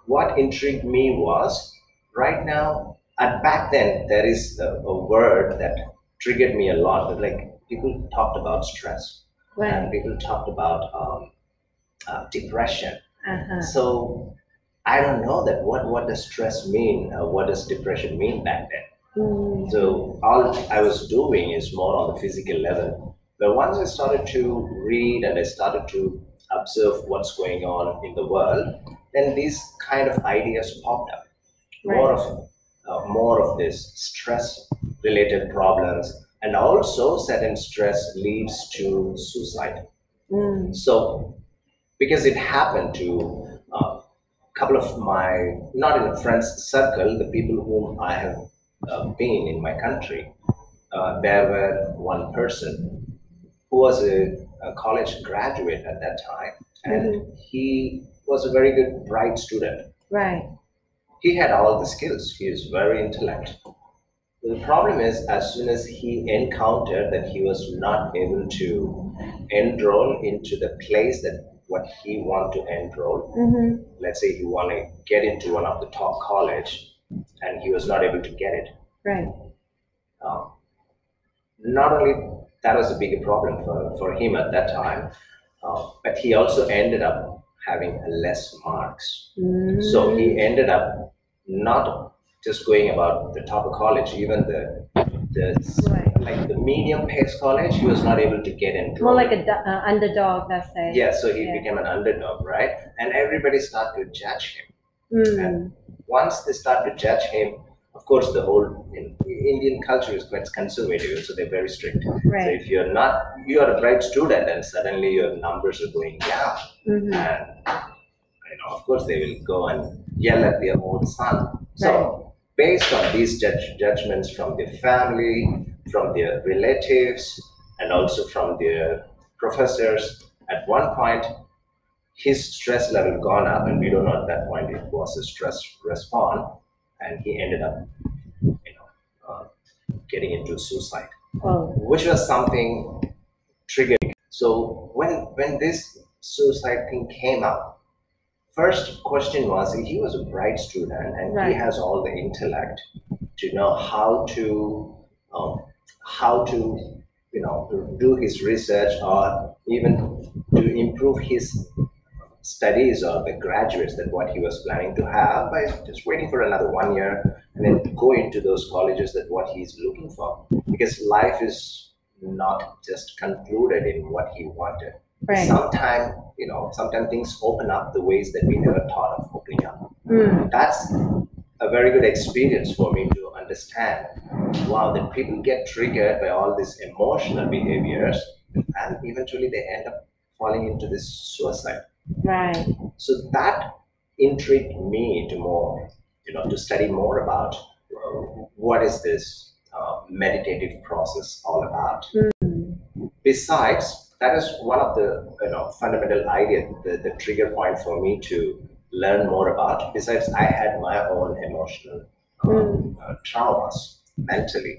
what intrigued me was right now, and back then, there is a, a word that triggered me a lot. But like people talked about stress, right. and people talked about um, uh, depression. Uh-huh. So I don't know that what what does stress mean? Uh, what does depression mean back then? Mm. So all I was doing is more on the physical level. But once I started to read and I started to observe what's going on in the world, then these kind of ideas popped up. Right. More of uh, more of this stress related problems and also certain stress leads to suicide. Mm. So, because it happened to a couple of my, not in a friends circle, the people whom I have uh, been in my country, uh, there were one person who was a, a college graduate at that time, and he was a very good, bright student. Right. He had all the skills. He is very intellect. The problem is, as soon as he encountered that he was not able to enroll into the place that what he want to enroll, Mm-hmm. let's say he want to get into one of the top college, and he was not able to get it. Right. Um, not only that was a bigger problem for, for him at that time, uh, but he also ended up having less marks. So he ended up not just going about the top of college, even the the Right. like the medium pace college, he was not able to get enrolled. More like a do- uh, underdog, let's say. yeah, so he Yeah. became an underdog, right? And everybody started to judge him. Mm. Once they start to judge him, of course, the whole in, Indian culture is quite conservative, so they're very strict. Right. So if you're not, you are a bright student, and suddenly your numbers are going down, Mm-hmm. and you know, of course, they will go and yell at their own son. So, based on these judge, judgments from their family, from their relatives, and also from their professors, at one point, his stress level gone up, and we don't know at that point it was a stress response, and he ended up, you know, uh, getting into suicide Oh. which was something triggering. So when when this suicide thing came up, first question was he was a bright student and Right. he has all the intellect to know how to um, how to you know do his research or even to improve his studies or the graduates that what he was planning to have by just waiting for another one year and then go into those colleges that what he's looking for because life is not just concluded in what he wanted Right. sometimes you know sometimes things open up the ways that we never thought of opening up Mm. that's a very good experience for me to understand wow that people get triggered by all these emotional behaviors and eventually they end up falling into this suicide Right. so that intrigued me to more you know to study more about uh, what is this uh, meditative process all about Mm. besides that is one of the you know fundamental idea the, the trigger point for me to learn more about. Besides i had my own emotional um, uh, traumas mentally.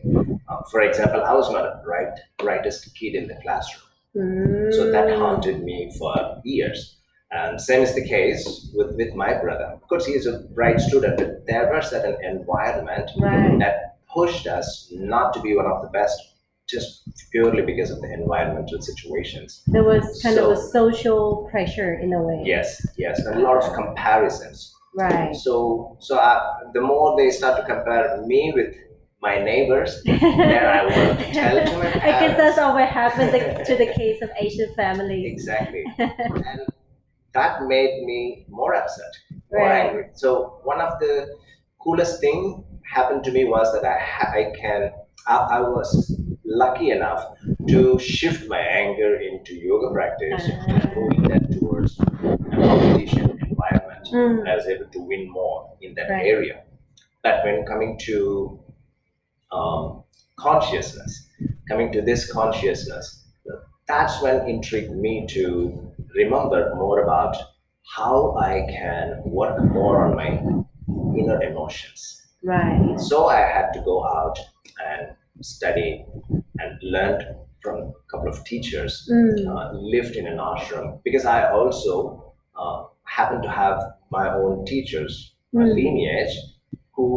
Uh, for example i was not a bright brightest kid in the classroom. Mm. so that haunted me for years. And same is the case with, with my brother. Of course he is a bright student but there was certain environment Right. that pushed us not to be one of the best just purely because of the environmental situations. There was kind of a social pressure in a way. Yes, yes, a lot of comparisons. Right. So, so uh, the more they start to compare me with my neighbors, then I will tell to my parents. I guess that's always happened the, to the case of Asian families. exactly, and that made me more upset, more Right. angry. So one of the coolest thing happened to me was that I I can I, I was lucky enough to shift my anger into yoga practice and moving that towards a competition environment. Mm. I was able to win more in that Right. area. But when coming to um, consciousness, coming to this consciousness, that's when intrigued me to remember more about how I can work more on my inner emotions. Right. So I had to go out and study and learn from a couple of teachers Mm. uh, lived in an ashram because I also uh, happen to have my own teachers, my Mm. lineage, who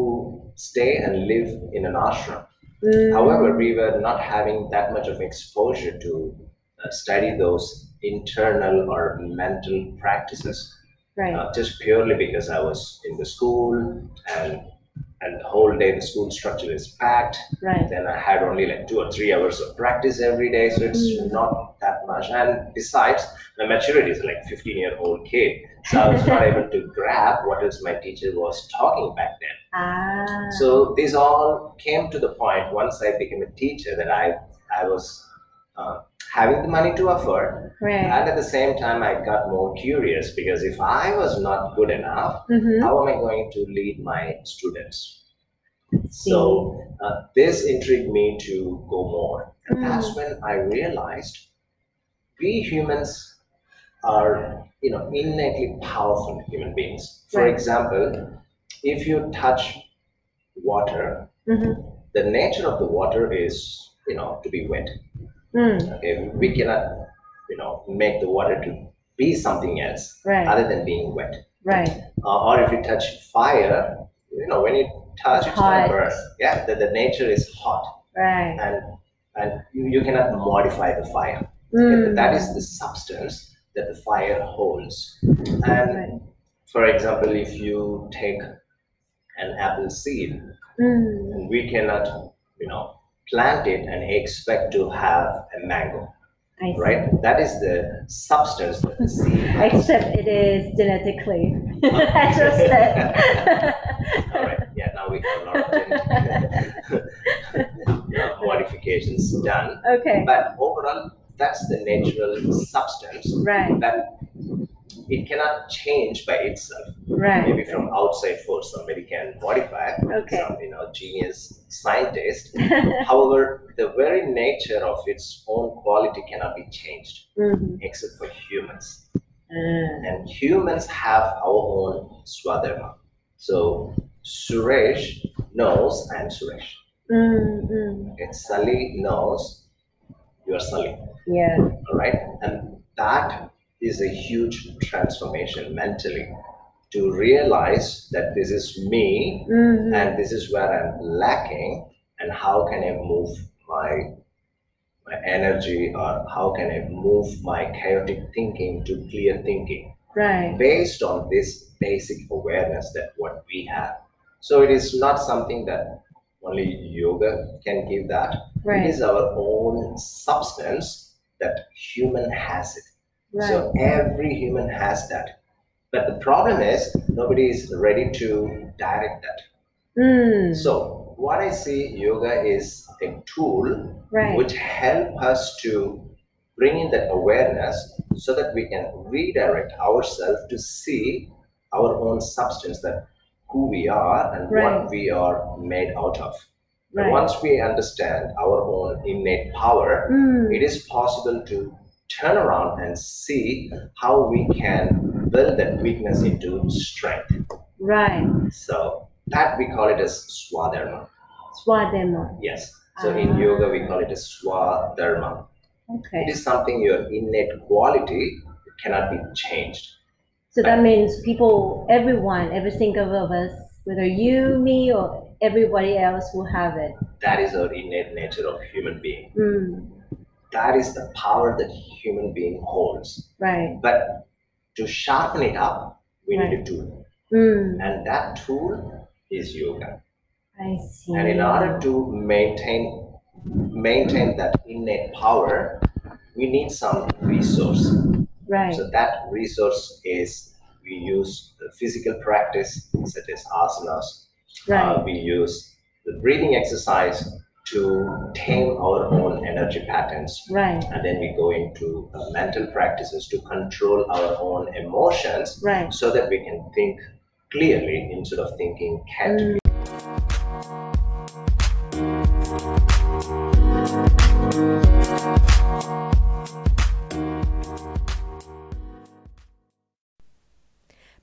stay and live in an ashram. Mm. However, we were not having that much of exposure to uh, study those internal or mental practices, Right. uh, just purely because I was in the school and and the whole day the school structure is packed. Right. Then I had only like two or three hours of practice every day, so it's Mm. not that much. And besides, my maturity is like 15 year old kid, so I was not able to grab what my teacher was talking back then. Ah. So this all came to the point once I became a teacher that I I was uh, having the money to afford, right. and at the same time I got more curious because if I was not good enough, Mm-hmm. how am I going to lead my students? So uh, this intrigued me to go more. And that's when I realized we humans are, you know, innately powerful human beings. For Right. example, if you touch water, Mm-hmm. the nature of the water is, you know, to be wet. Mm. Okay, we cannot, you know, make the water to be something else Right. other than being wet. Right. Uh, or if you touch fire, you know, when you touch, It's hot. burn. Yeah, the, the nature is hot, Right. and and you, you cannot modify the fire. Mm. That is the substance that the fire holds. And Right. for example, if you take an apple seed, Mm. and we cannot, you know, plant it and expect to have a mango, right? That is the substance that the seed. Except it is genetically ah. adjusted. All right. Yeah, now we have a lot of modifications done. okay. But overall, that's the natural substance Right. that it cannot change by itself. Right. Maybe from outside force, somebody can modify. Okay. Some, you know, genius scientist. However, the very nature of its own quality cannot be changed, Mhm. except for humans. Mm. and humans have our own swadharma. So Suresh knows I'm Suresh. Mm, mm. Okay, Sully knows you're Sully. Yeah. All right, and that is a huge transformation mentally to realize that this is me Mhm. and this is where I'm lacking, and how can I move my my energy or how can I move my chaotic thinking to clear thinking Right. based on this basic awareness that what we have. So it is not something that only yoga can give that. Right. is our own substance that human has it. Right. So every human has that. But the problem is nobody is ready to direct that. Mm. So what I see yoga is a tool Right. which help us to bring in that awareness so that we can redirect ourselves to see our own substance that who we are and Right. what we are made out of Right. once we understand our own innate power Mm. it is possible to turn around and see how we can build that weakness into strength Right. so that we call it as swadharma Swadharma. yes so in Ah. yoga we call it as swadharma Okay. It is something your innate quality cannot be changed. So that means people, everyone, every single of us, whether you, me, or everybody else will have it. That is our innate nature of human being. Mm. That is the power that human being holds. Right. But to sharpen it up, we need a tool. Mm. And that tool is yoga. I see. And in order to maintain maintain that innate power, we need some resource. Right. So that resource is we use the physical practice such as asanas, Right. Uh, we use the breathing exercise to tame our own energy patterns. Right. And then we go into uh, mental practices to control our own emotions Right. so that we can think clearly instead of thinking chaotically. Mm.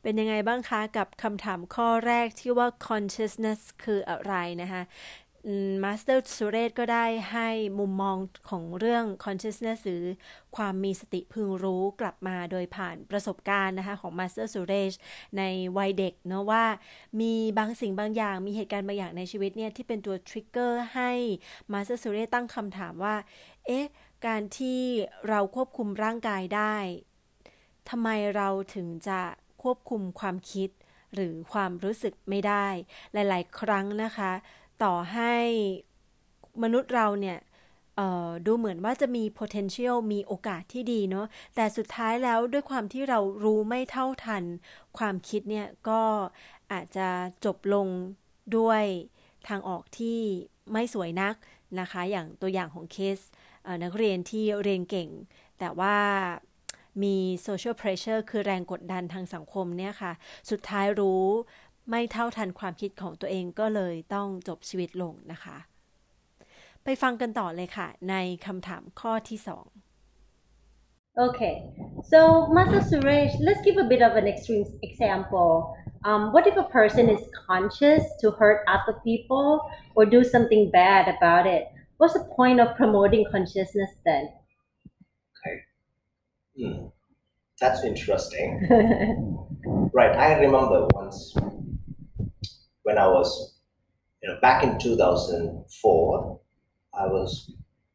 เป็นยังไงบ้างคะกับคำถามข้อแรกที่ว่า consciousness คืออะไรนะคะ มาสเตอร์สุเรศก็ได้ให้มุมมองของเรื่อง consciousness หรือความมีสติพึงรู้กลับมาโดยผ่านประสบการณ์นะคะของมาสเตอร์สุเรศในวัยเด็กเนาะว่ามีบางสิ่งบางอย่างมีเหตุการณ์บางอย่างในชีวิตเนี่ย ที่เป็นตัวทริกเกอร์ให้มาสเตอร์สุเรศตั้งคำถามว่า เอ๊ะ การที่เราควบคุมร่างกายได้ทำไมเราถึงจะควบคุมความคิดหรือความรู้สึกไม่ได้ หลาย ๆ ครั้งนะคะ ต่อให้มนุษย์เราเนี่ยดูเหมือนว่าจะมี potential มีโอกาสที่ดีเนาะ แต่สุดท้ายแล้วด้วยความที่เรารู้ไม่เท่าทัน ความคิดเนี่ยก็อาจจะจบลงด้วยทางออกที่ไม่สวยนักนะคะ อย่างตัวอย่างของเคสนักเรียนที่เรียนเก่ง แต่ว่ามี social pressure คือแรงกดดันทางสังคมเนี่ยค่ะ สุดท้ายรู้ ไม่เท่าทันความคิดของตัวเองก็เลยต้องจบชีวิตลงนะคะไปฟังกันต่อเลยค่ะ ในคำถามข้อที่สอง Okay, so Master Suresh, let's give a bit of an extreme example. Um, what if a person is conscious to hurt other people or do something bad about it? What's the point of promoting consciousness then? Okay, hmm. that's interesting. right, I remember once when I was, you know, back in 2004, I was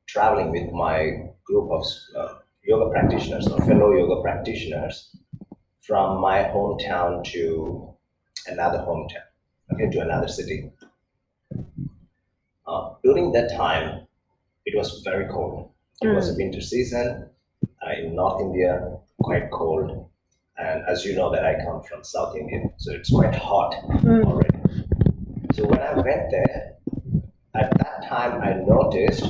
traveling with my group of uh, yoga practitioners or fellow yoga practitioners from my hometown to another hometown, okay, to another city. Uh, during that time, it was very cold. It mm. was a winter season uh, in North India, quite cold. And as you know, that I come from South India, so it's quite hot mm. already. So when I went there, at that time, I noticed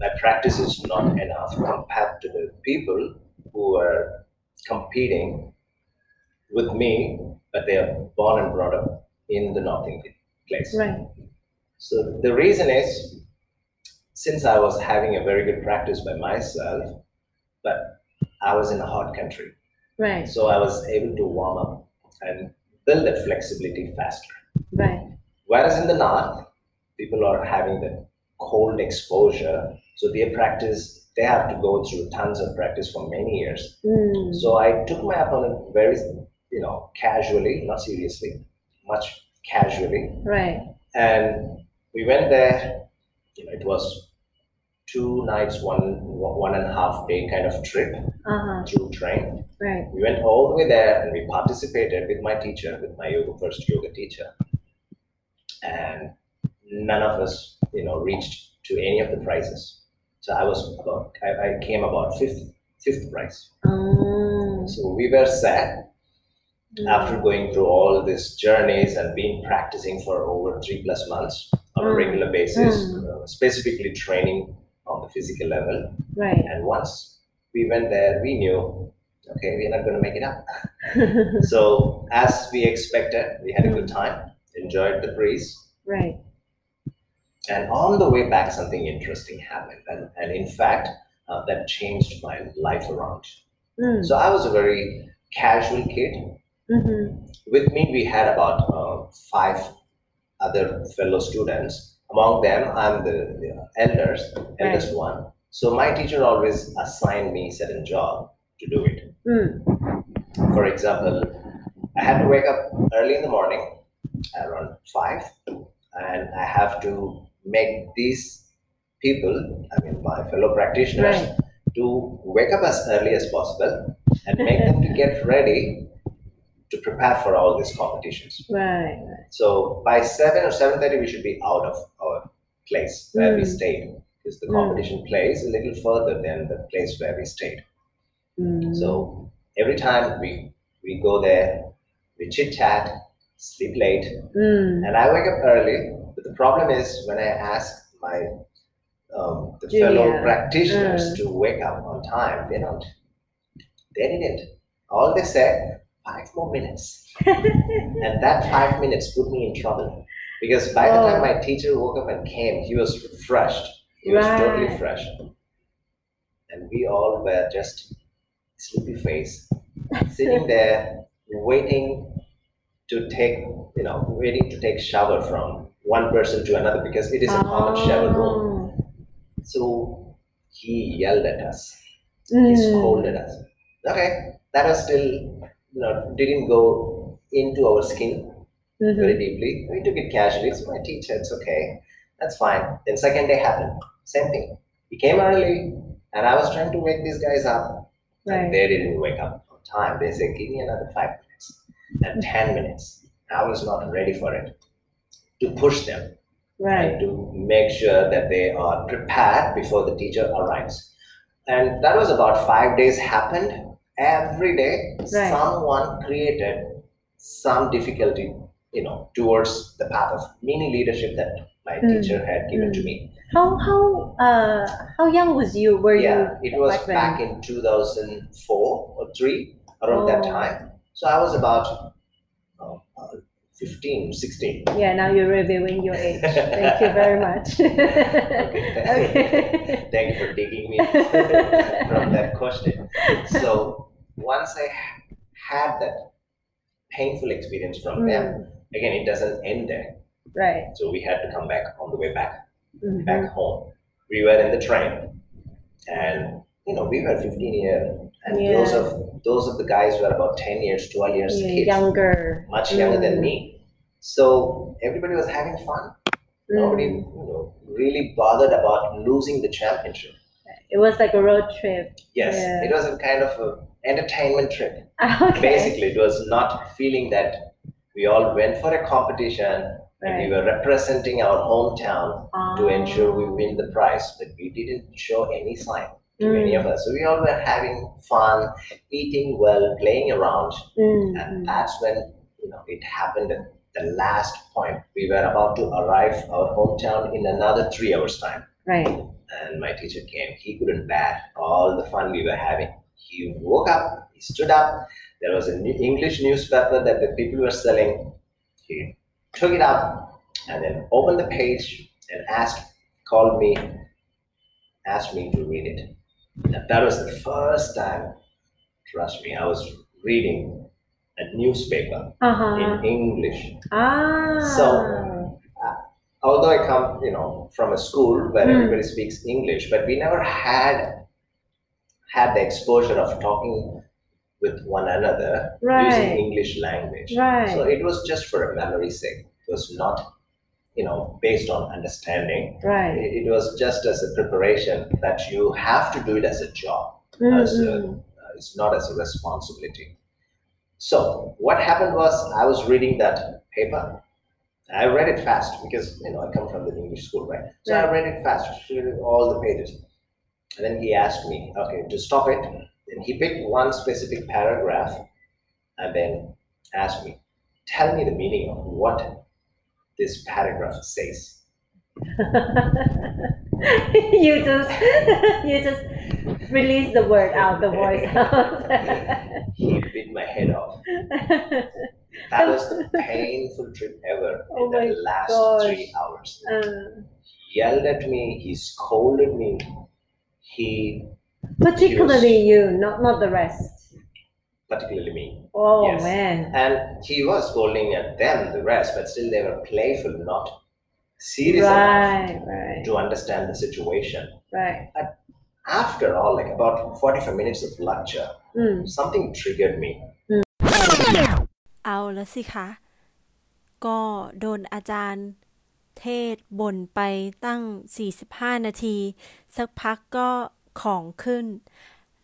my practice is not enough compared to the people who are competing with me, but they are born and brought up in the North Indian place. Right. So the reason is since I was having a very good practice by myself, but I was in a hot country. Right. So I was able to warm up and build that flexibility faster. Right. Whereas in the north, people are having the cold exposure. So their practice, they have to go through tons of practice for many years. Mm. So I took my opponent very, you know, casually, not seriously, much casually. Right. And we went there, you know, it was two nights, one one and a half day kind of trip uh-huh. through train. Right. We went all the way there and we participated with my teacher, with my yoga first yoga teacher. And none of us, you know, reached to any of the prizes. So I was about, I, I came about fifth, fifth prize. Oh. So we were sad Mm. after going through all these journeys and been practicing for over three plus months on a Mm. regular basis, Mm. uh, specifically training on the physical level. Right. And once we went there, we knew, okay, we're not going to make it up. so as we expected, we had a good time, enjoyed the breeze, right. and on the way back, something interesting happened. And, and in fact, uh, that changed my life around. Mm. So I was a very casual kid. Mm-hmm. With me, we had about uh, five other fellow students. Among them, I'm the, the eldest, eldest one. So my teacher always assigned me certain job to do it. Mm. For example, I had to wake up early in the morning, around five, and I have to make these people, I mean my fellow practitioners, Right. to wake up as early as possible and make them to get ready to prepare for all these competitions. Right. So by seven or seven thirty, we should be out of our place where we Mm. stayed, because the Mm. competition place a little further than the place where we stayed. Mm. So every time we we go there, we chit chat, sleep late, Mm. and I wake up early. But the problem is when I ask my um, the fellow practitioners Mm. to wake up on time, they don't. They didn't. All they said five more minutes, and that five minutes put me in trouble because by the Oh. time my teacher woke up and came, he was refreshed. He was totally fresh, and we all were just sleepy face, sitting there waiting to take, you know, waiting to take shower from one person to another because it is a common shower room. Oh. So he yelled at us. He Mm. scolded us. Okay, that was still, you know, didn't go into our skin Mhm. very deeply. We took it casually. It's my teacher. It's okay. That's fine. Then second day happened. Same thing. He came early, and I was trying to wake these guys up, Right. and they didn't wake up on time. They said, "Give me another five minutes, and ten minutes, I was not ready for it. To push them Right. to make sure that they are prepared before the teacher arrives. And that was about five days happened. Every day, Right. someone created some difficulty, you know, towards the path of mini leadership that my Mm. teacher had given to Mm. me. How how uh how young was you? Were yeah, you it was back then? back in 2004 or 3, around that Oh. time. So I was about uh, uh, 15, 16. Yeah, now you're revealing your age. Thank you very much. okay. Thank you for digging me from that question. So once I had that painful experience from them, Mm, again, it doesn't end there. right. So we had to come back on the way back, Mhm. back home. We were in the train, and you know, we were 15 years, and Yeah. of those of the guys were about 10 years, 12 years Yeah, kids, younger. much younger than Mm. me. So everybody was having fun. Nobody, Mm. you know, really bothered about losing the championship. It was like a road trip. Yes, Yeah. it was a kind of a entertainment trip. Okay. Basically, it was not feeling that we all went for a competition and we were representing our hometown to ensure we Ah. win the prize, but we didn't show any sign Mm. of us. So we all were having fun, eating well, playing around, Mm, and mm. that's when you know it happened at the last point. We were about to arrive our hometown in another three hours time. Right. and my teacher came. He couldn't bear all the fun we were having. He woke up, he stood up. There was a new English newspaper that the people were selling. He took it up and then opened the page and asked, called me, asked me to read it. And that was the first time, trust me, I was reading a newspaper Uh-huh. in English. Ah. So- although I come, you know, from a school where Mm. everybody speaks English, but we never had had the exposure of talking with one another Right. using English language. Right. So it was just for a memory's sake. It was not, you know, based on understanding. right. It, it was just as a preparation that you have to do it as a job. Mm, as a-. Uh, it's not as a responsibility. So what happened was I was reading that paper. I read it fast because you know I come from the English school, right? So I read it fast, read all the pages. And then he asked me, okay, to stop it. And he picked one specific paragraph and then asked me, tell me the meaning of what this paragraph says. you just you just release the word out, the voice out. He bit my head off. That was the painful trip ever Oh in the last gosh. three hours. Uh, He yelled at me, he scolded me, he, particularly you, not not the rest particularly me. Oh Yes. man. And he was scolding at them, the rest, but still they were playful, not serious enough Right, right, to understand the situation. right. After all, like about 45 minutes of lecture, Mm. something triggered me. เอาละสิคะ ก็โดนอาจารย์เทศบ่นไปตั้ง 45 นาที สักพักก็ของขึ้น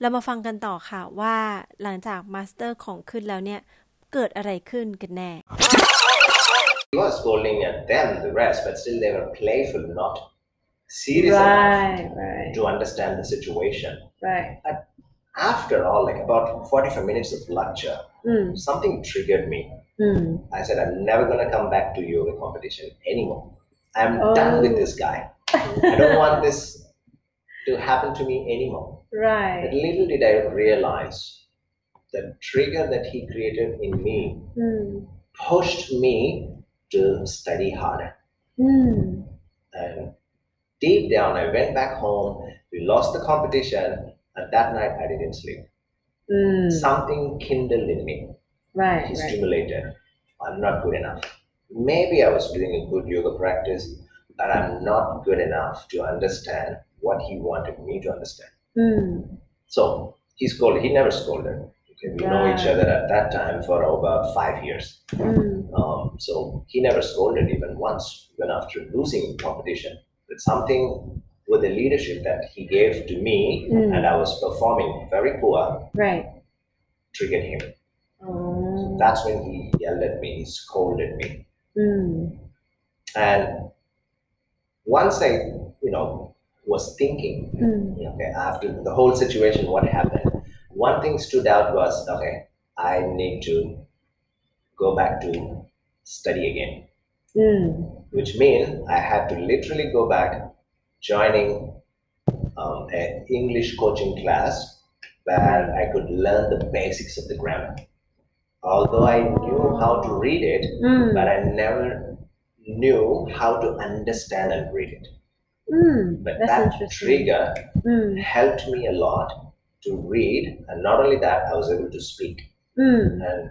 เรามาฟังกันต่อค่ะว่าหลังจากมาสเตอร์ของขึ้นแล้วเนี่ย เกิดอะไรขึ้นกันแน่ He was scolding at them, the rest, but still they were playful, not serious enough Right, right, to understand the situation. right. After all, like about 45 minutes of lecture, Mm. something triggered me. Mm. I said, I'm never going to come back to yoga competition anymore. I'm done with Oh. this guy. I don't want this to happen to me anymore. But Right. little did I realize the trigger that he created in me Mm. pushed me to study harder. Mm. And deep down, I went back home. We lost the competition. And that night, I didn't sleep. Mm. Something kindled in me. Right, He right. stimulated. I'm not good enough. Maybe I was doing a good yoga practice, but I'm not good enough to understand what he wanted me to understand. Mm. So he scolded. He never scolded. Okay, we know each other at that time for over five years. Mm. Um, so he never scolded even once, even after losing competition. But something with the leadership that he gave to me, Mm. and I was performing very poor, Right. triggered him. Oh. That's when he yelled at me, he scolded me. Mm. And once I, you know, was thinking, Mm. okay, after the whole situation, what happened, one thing stood out was, okay, I need to go back to study again, Mm. which means I had to literally go back, joining um, an English coaching class where I could learn the basics of the grammar. Although I knew how to read it, Mm. but I never knew how to understand and read it. Mm. But that trigger Mm. helped me a lot to read, and not only that, I was able to speak. Mm. And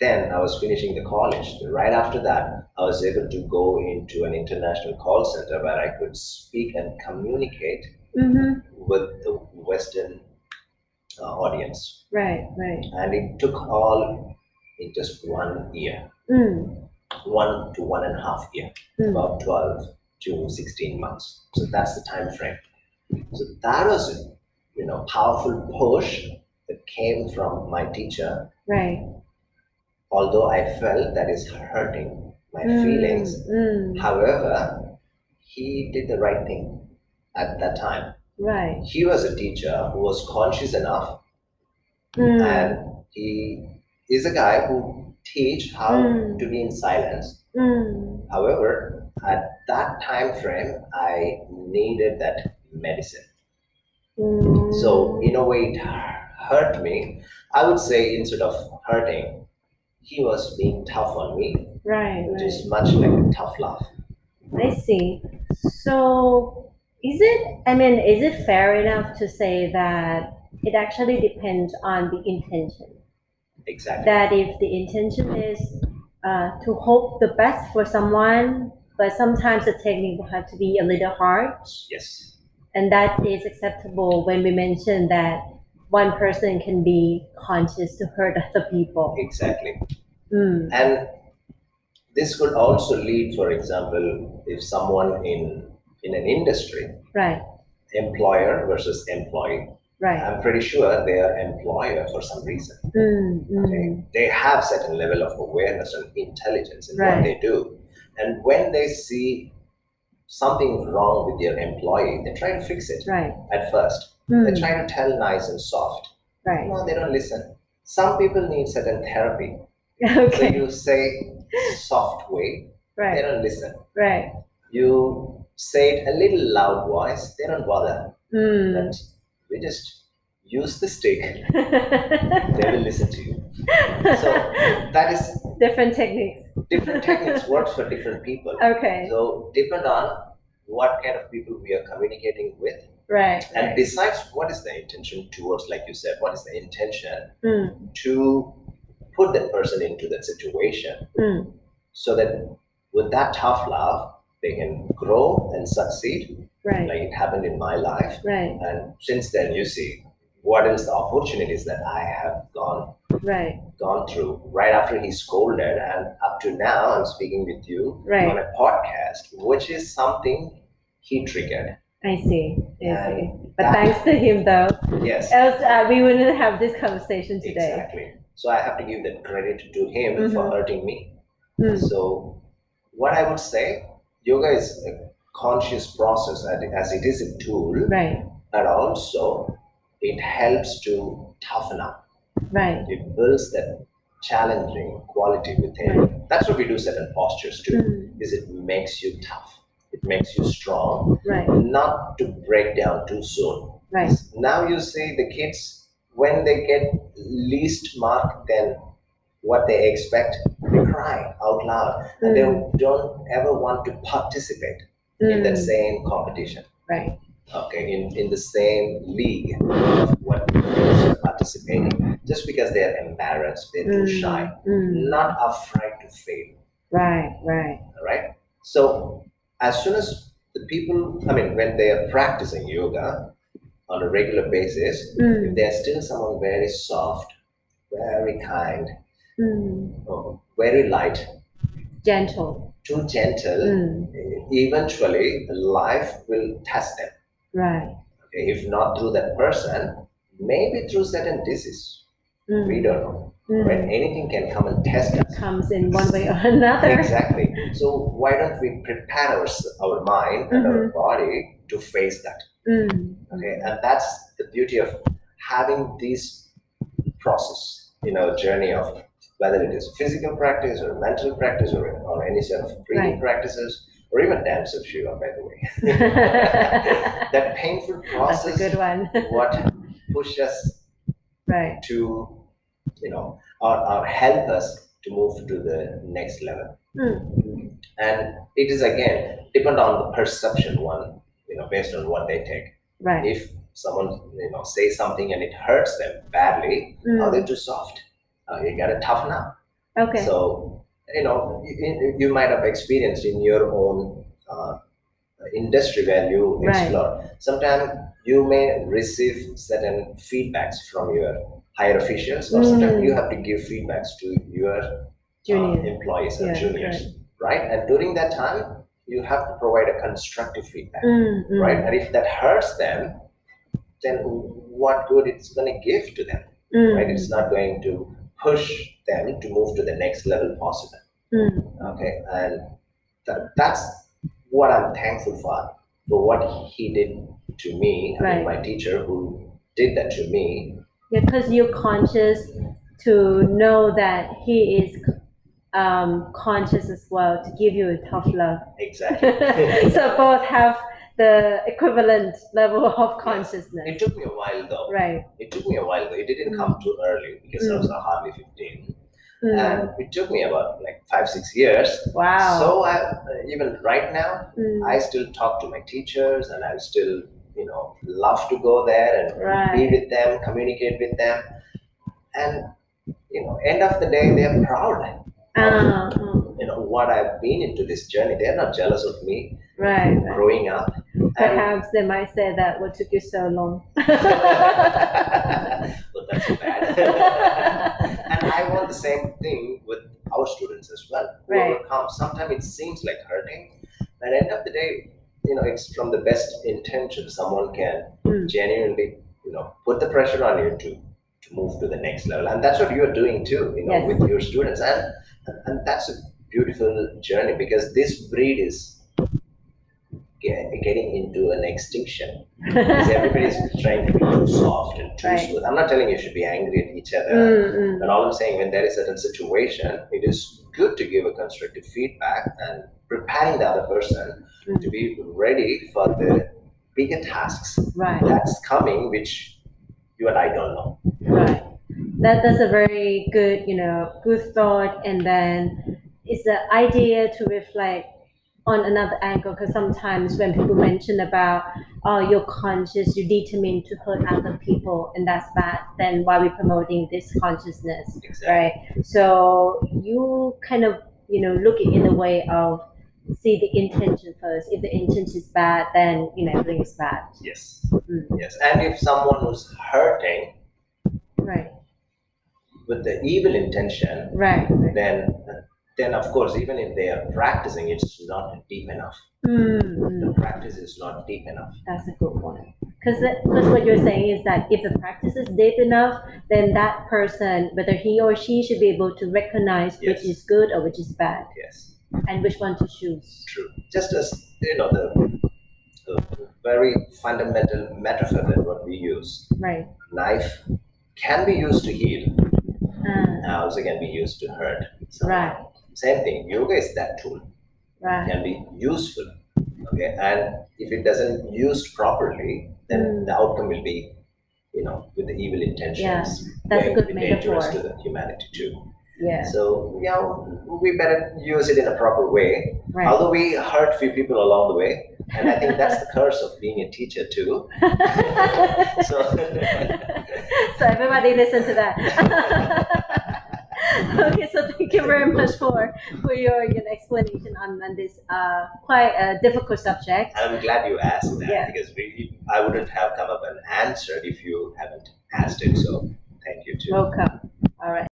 then I was finishing the college. Right after that, I was able to go into an international call center where I could speak and communicate Mm-hmm. with the Western uh, audience. Right. Right. And it took all in just one year, Mm. one to one and a half year. Mm. about 12 to 16 months. So that's the time frame. So that was a you know powerful push that came from my teacher, Right. although I felt that is hurting my Mm. feelings. Mm. However, he did the right thing at that time. Right. He was a teacher who was conscious enough Mm. and he is a guy who teach how Mm. to be in silence Mm. However, at that time frame, I needed that medicine. Mm. So, in a way, it hurt me. I would say instead of hurting, he was being tough on me, right. which Right. is much like a tough love. I see. So, is it, I mean, is it fair enough to say that it actually depends on the intention? Exactly. That if the intention is uh, to hope the best for someone, but sometimes the technique will have to be a little harsh, Yes. and that is acceptable when we mention that one person can be conscious to hurt other people. Exactly. Mm, And this could also lead, for example, if someone in in an industry, right, employer versus employee, right. I'm pretty sure they are employer for some reason. Mm, mm, Okay? They have certain level of awareness and intelligence in Right. what they do. And when they see something wrong with their employee, they try to fix it Right. at first. They Mm, try to tell nice and soft. right. No, they don't listen. Some people need certain therapy. So Okay. you say soft way, right. they don't listen. Right. You say it a little loud voice, they don't bother. Mm. But we just use the stick, they will listen to you. So that is different techniques. Different techniques works for different people. Okay. So depend on what kind of people we are communicating with, Right. and right. besides what is the intention towards, like you said, what is the intention Mm, to put that person into that situation, mm, so that with that tough love they can grow and succeed, right. like it happened in my life. Right. And since then, you see what is the opportunities that I have gone Right. gone through right after he scolded and up to now i'm speaking with you Right. on a podcast which is something he triggered I see. I see. But that- thanks to him, though, yes else uh, we wouldn't have this conversation today. exactly so i have to give that credit to him for Mhm. hurting me Mm, so what i would say yoga is a conscious process as it is a tool right. but also it helps to toughen up Right. it builds that challenging quality within that's what we do certain postures too Mm, is it makes you tough. It makes you strong, right. not to break down too soon. Right. Now you see the kids when they get least mark than what they expect, they cry out loud and they don't ever want to participate in that Mm, same competition. right. Okay, in, in the same league of what participating, just because they're embarrassed, they're too Mm, shy, mm, not afraid to fail. right. Right. Right? so as soon as the people i mean when they are practicing yoga on a regular basis Mm, if they're still someone very soft very kind or very light gentle. too gentle Mm, eventually life will test them right. okay? if not through that person maybe through certain disease Mm. We don't know. Mm. Right? Anything can come and test us. Comes in one way or another. Exactly. So why don't we prepare our, our mind and our body to face that? Mm. Okay, and that's the beauty of having this process in our journey of whether it is physical practice or mental practice or, or any sort of breathing Right. practices or even dance of Shiva, by the way. that painful a process good one. what push us right. to you know or, or help us to move to the next level Mm. and it is again depend on the perception one you know based on what they take Right. if someone you know says something and it hurts them badly oh Mm. they're too soft uh, you gotta toughen up Okay. so you know you, you- you might have experienced in your own uh, industry where you Right. explore sometimes you may receive certain feedbacks from your higher officials or sometimes Mm. you have to give feedbacks to your uh, employees or Yeah, juniors correct. right and during that time you have to provide a constructive feedback Mm, mm. right and if that hurts them then what good it's going to give to them Mm, right it's not going to push them to move to the next level possible mm. okay and that, that's what i'm thankful for for what he did to me I mean, my teacher who did that to me Yeah, because you're conscious to know that he is um, conscious as well to give you a tough love. exactly so both have the equivalent level of consciousness. it took me a while though Right. it took me a while though it didn't Mm. come too early because i was hardly 15 Mm. and it took me about like five six years Wow. so I, even right now Mm. I still talk to my teachers and I still, you know, love to go there and be with them, communicate with them. And, you know, end of the day, they're proud of, Ah, ah. you know, what I've been into this journey. They're not jealous of me right. right. growing up. And, Perhaps they might say that what took you so long. well, that's bad. and I want the same thing with our students as well. Right. sometimes it seems like hurting. But at the end of the day, you know, it's from the best intention. Someone can Mm. genuinely, you know, put the pressure on you to to move to the next level, and that's what you're doing too, you know, Yes. with your students, and and that's a beautiful journey because this breed is ge- getting into an extinction because everybody's trying to be too soft and too Right. smooth. I'm not telling you should be angry at each other. Mm, mm. But all I'm saying, when there is a certain situation, it is good to give a constructive feedback and preparing the other person Mm. to be ready for the bigger tasks Right. that's coming, which you and I don't know. Right. That that's a very good, you know, good thought, and then it's the idea to reflect on another angle because sometimes when people mention about oh you're conscious you're determined to hurt other people and that's bad then why are we promoting this consciousness Exactly. right so you kind of you know look it in a way of see the intention first if the intention is bad then you know everything is bad Yes. Mm. Yes. And if someone was hurting right with the evil intention, right, right. then then of course, even if they are practicing, it's not deep enough. Mm. The practice is not deep enough. That's a good point Because what you're saying is that if the practice is deep enough, then that person, whether he or she, should be able to recognize which is good or which is bad, Yes. and which one to choose. True. Just as you know the, the very fundamental metaphor that what we use. Right. Knife can be used to heal. Uh, Also can be used to hurt. So right. Same thing. Yoga is that tool. Right. Can be useful. Okay. And if it doesn't used properly, then Mm. the outcome will be, you know, with the evil intentions. Yeah, that's a good dangerous to the humanity too. Yeah. So you know, we better use it in a proper way. Right. Although we hurt few people along the way, and I think that's the curse of being a teacher too. So so everybody listen to that. okay, so thank you very much for for your, your explanation on, on this uh, quite a difficult subject. I'm glad you asked that Yeah. because we, I wouldn't have come up an answer if you haven't asked it. So thank you too. Welcome. All right.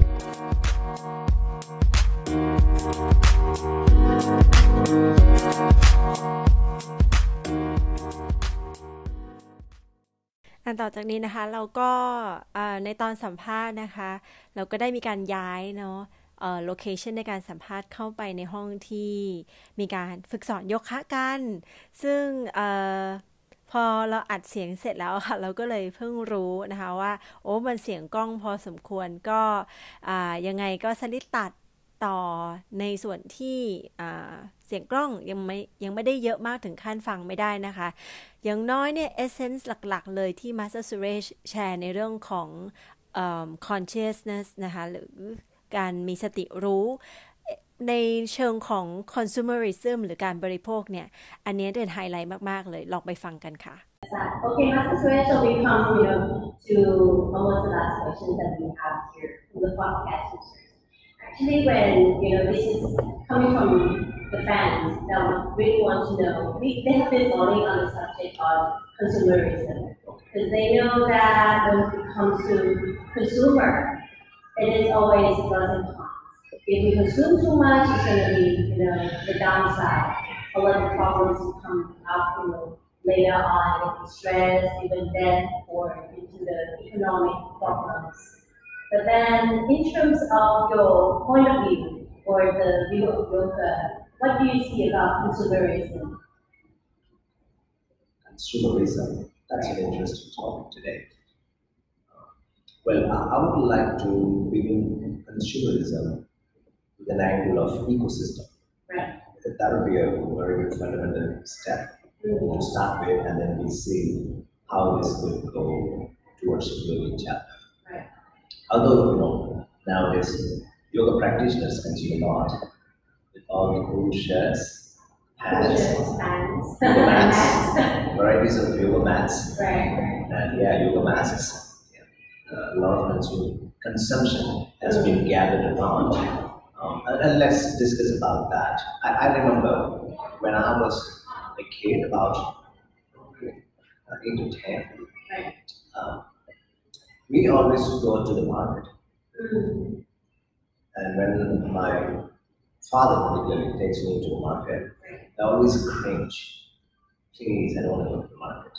การต่อจากนี้นะคะเราก็ในตอนสัมภาษณ์นะคะ เราก็ได้มีการย้ายเนาะโลเคชันในการสัมภาษณ์เข้าไปในห้องที่มีการฝึกสอนโยคะกัน ซึ่งพอเราอัดเสียงเสร็จแล้วค่ะ เราก็เลยเพิ่งรู้นะคะว่า โอ้มันเสียงกล้องพอสมควรก็ยังไงก็สลิดตัดต่อในส่วนที่ เสียงกล้องยังไม่ยังไม่ได้เยอะมากถึงขั้นฟังไม่ได้นะคะ อย่างน้อยเนี่ยเอเซนส์หลักๆ เลยที่มาสเตอร์สุเรชแชร์ในเรื่องของ consciousness นะคะหรือการมีสติรู้ในเชิงของ consumerism หรือการบริโภคเนี่ย อันนี้เป็นไฮไลท์มาก ๆ เลย ลองไปฟังกันค่ะ Okay, Master Suresh, so we come, you know, to almost the last question that we have here from the podcast users. Actually, when, you know, this is coming from the fans that really want to know, we, they have been falling on the subject of consumerism. Because they know that when it comes to consumer, it is always pros and cons. If we consume too much, it's going to be, you know, the downside. A lot of problems come up, you know, later on, stress, even death, or into the economic problems. But then, in terms of your point of view or the view of yoga, what do you see about consumerism? Consumerism, that's an interesting topic today. Well, I would like to begin consumerism with an angle of ecosystem. Right. That would be a very good fundamental step mm-hmm. to start with, and then we see how this could go towards a global chapter. Right. Although, you know, nowadays yoga practitioners consume a lot with all the cool shirts, hats, yoga mats, varieties of yoga mats, right. and yeah, yoga masks a lot of consumption has been gathered around. Um, and, and, let's discuss about that. I, I, remember when I was a kid, about uh, 8 to 10, um, we always go to the market. Mm. And when my father particularly takes me to the market, I always cringe. Please, I don't want to go to the market.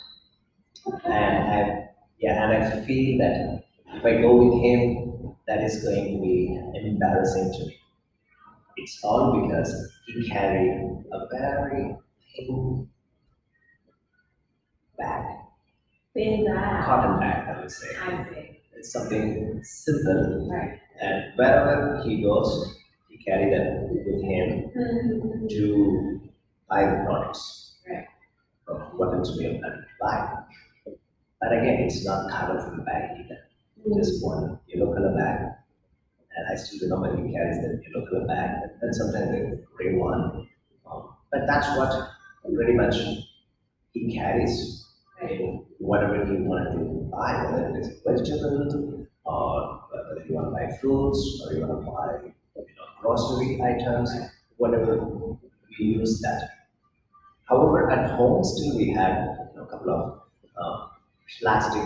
And I yeah, and I feel that if I go with him, that is going to be embarrassing to me. It's all because he carried a very thin bag. Thin bag. Cotton bag, I would say. I see. It's something simple. Right. And wherever he goes, carry that with him mm-hmm. to buy the products. Right. What else we are planning to buy. But again, it's not colorful bag either. Mm. Just one yellow color bag. And I still remember he carries that yellow color bag, and sometimes the gray one. Um, but that's what pretty much he carries in whatever he wanted to buy, whether it is vegetables or whether you want to buy fruits or you want to buy grocery items, whatever we use that. However, at home still we had you know, a couple of uh, plastic,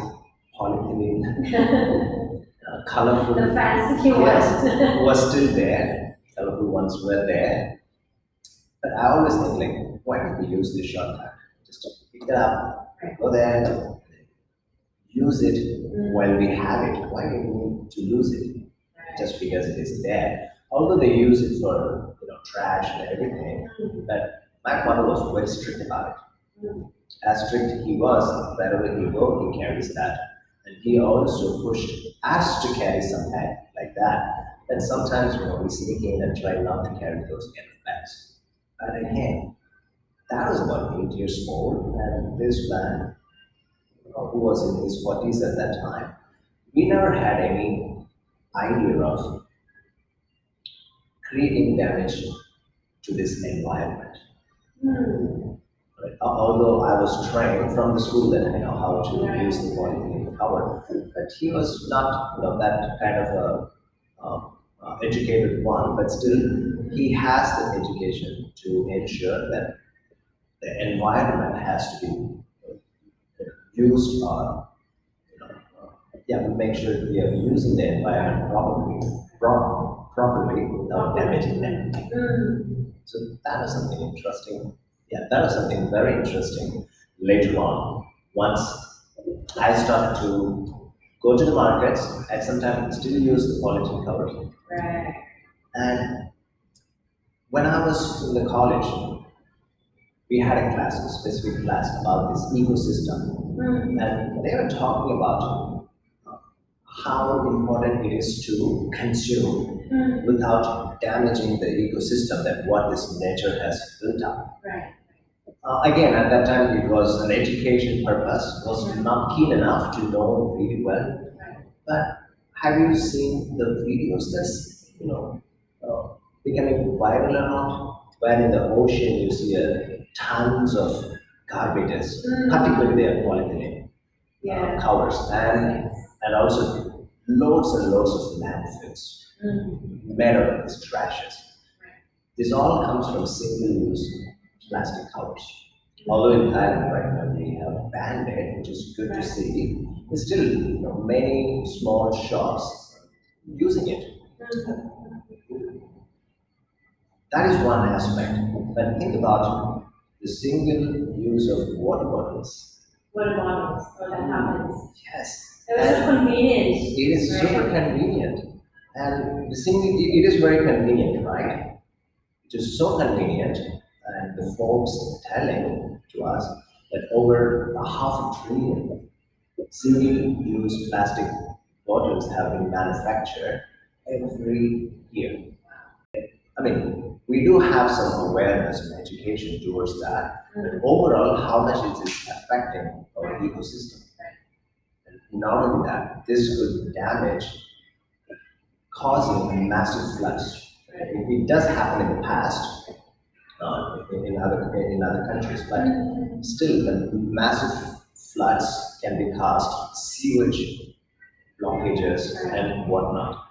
polyethylene, uh, colorful. The fancy yes, was still there. Colorful ones were there. But I always think like, why don't we use this shortcut? Just pick it up, go there, use it mm. while we have it. Why do we need to lose it just because it is there? Although they use it for you know trash and everything, but my father was very strict about it. Mm as strict he was, wherever he go, he carries that. And he also pushed us to carry some bag like that. And sometimes you know, we sneak in and try not to carry those kind of bags. But again, that was about eight years old, and this man, who was in his 40s at that time, we never had any idea of creating damage to this environment. Hmm. Although I was trained from the school that I know how to use the body in cover, but he was not you know, that kind of a uh, uh, educated one, but still he has the education to ensure that the environment has to be used or you know, uh, yeah, make sure we are using the environment properly, pro- properly without damaging them. Mm. So that is something interesting yeah, that was something very interesting later on. Once I started to go to the markets and sometimes still use the polythene cover. Right. And when I was in the college, we had a class, a specific class about this ecosystem. Mm. And they were talking about uh, how important it is to consume Mm. without damaging the ecosystem that what this nature has built up. Right. Uh, again, at that time, it was an education purpose, was Yeah. not keen enough to know really well. Right. But have you seen the videos that's, you know, uh, becoming viral or not? When in the ocean you see uh, tons of garbages, Mm. particularly their polyethylene uh, Yeah. covers, and, and also loads and loads of landfills Mm. of these trashes. This all comes from single-use plastic covers. Although in Thailand right now we have banned it, which is good to see, there's still you know, many small shops using it. That is one aspect. But think about the single use of water bottles. About it? What that happens? Yes, It was so convenient. it is Right. super convenient. And the single, it it is very convenient, right? It is so convenient, and the folks telling to us that over a half a trillion single-use plastic bottles have been manufactured every year. I mean, we do have some awareness and education towards that, but mm. overall, how much it is affecting our ecosystem. And not only that, this could damage, causing massive floods. It, it does happen in the past, uh, in, in other in other countries, but still, the massive floods can be caused sewage blockages and whatnot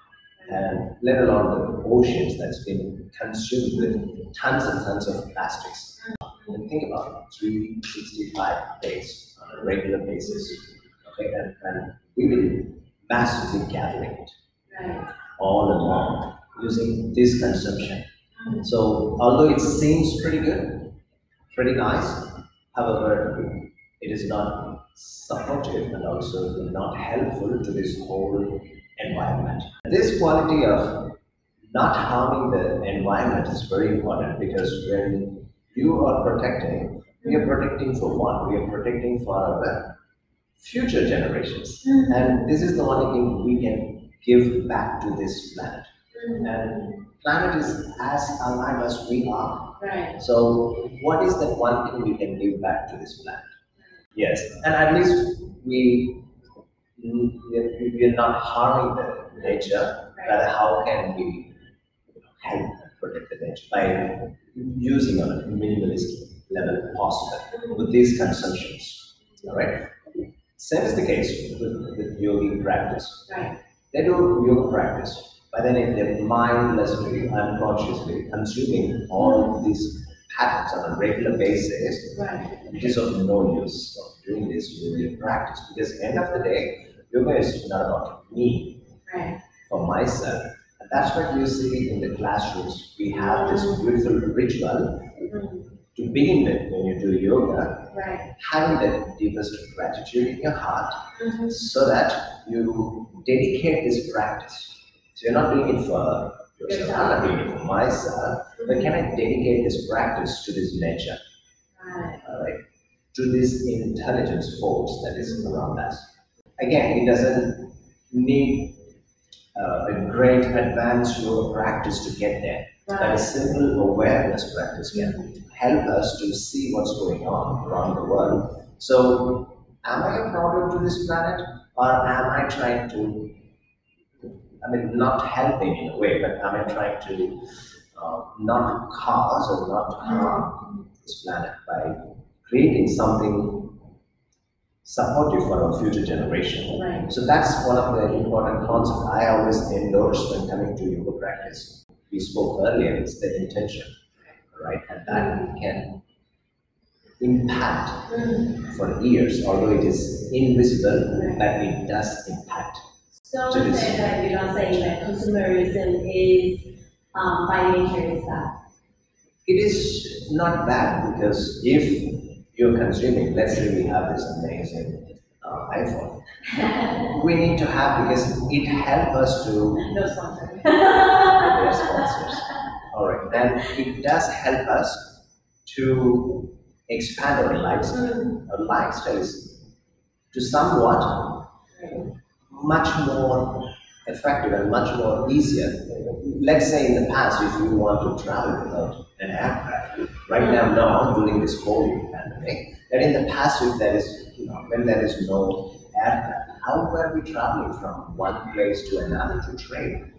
and let alone the oceans that's been consumed with tons and tons of plastics. And think about it, 365 days on a regular basis. Okay, and, and we've been massively gathering it Right. All along using this consumption. So although it seems pretty good, pretty nice, however, it is not supportive and also not helpful to this whole environment. This quality of not harming the environment is very important because when you are protecting, we are protecting for what? We are protecting for our future generations. Mm-hmm. And this is the only thing we can give back to this planet. Mm-hmm. And planet is as alive as we are. Right. So what is that one thing we can give back to this planet? Mm-hmm. Yes, and at least we we are, not harming the nature. Rather, how can we help protect the nature by using on a minimalist level possible mm-hmm. with these consumptions? All right. Same is the case with, with yogi practice. Right. They do yoga practice, but then if they're mindlessly, unconsciously consuming all these patterns on a regular basis, Right. it is of no use of doing this yoga practice because end of the day, yoga is not about me, Right. for myself. And that's what you see in the classrooms. We have this beautiful ritual Mm. to begin with when you do yoga, Right. having the deepest gratitude in your heart Mhm. so that you dedicate this practice. So you're not doing it for yourself, I'm not doing it for myself, but can I dedicate this practice to this nature, Right. all right, to this intelligence force that is around us? Again, it doesn't need uh, a great advanced yoga practice to get there. But a simple awareness practice can help us to see what's going on around the world. So, am I a problem to this planet, or am I trying to? I mean, not helping in a way, but am I trying to uh, not cause or not harm this planet by creating something supportive for our future generation? Right. So that's one of the important concepts I always endorse when coming to yoga practice. We spoke earlier, it's the intention, right? And that can impact for years, although it is invisible, but it does impact. So this- say that you're not saying that consumerism is um, by nature is that. It is not bad because if you're consuming, let's say we have this amazing uh, iPhone. we need to have because it helps us to No sponsor. sponsors. All right, then it does help us to expand our lifestyle. Our lifestyle to somewhat much more effective and much more easier. Let's say in the past, if you want to travel without an aircraft, right now, now during this COVID pandemic, that in the past, if there is, you know, when there is no aircraft, how were we traveling from one place to another to trade?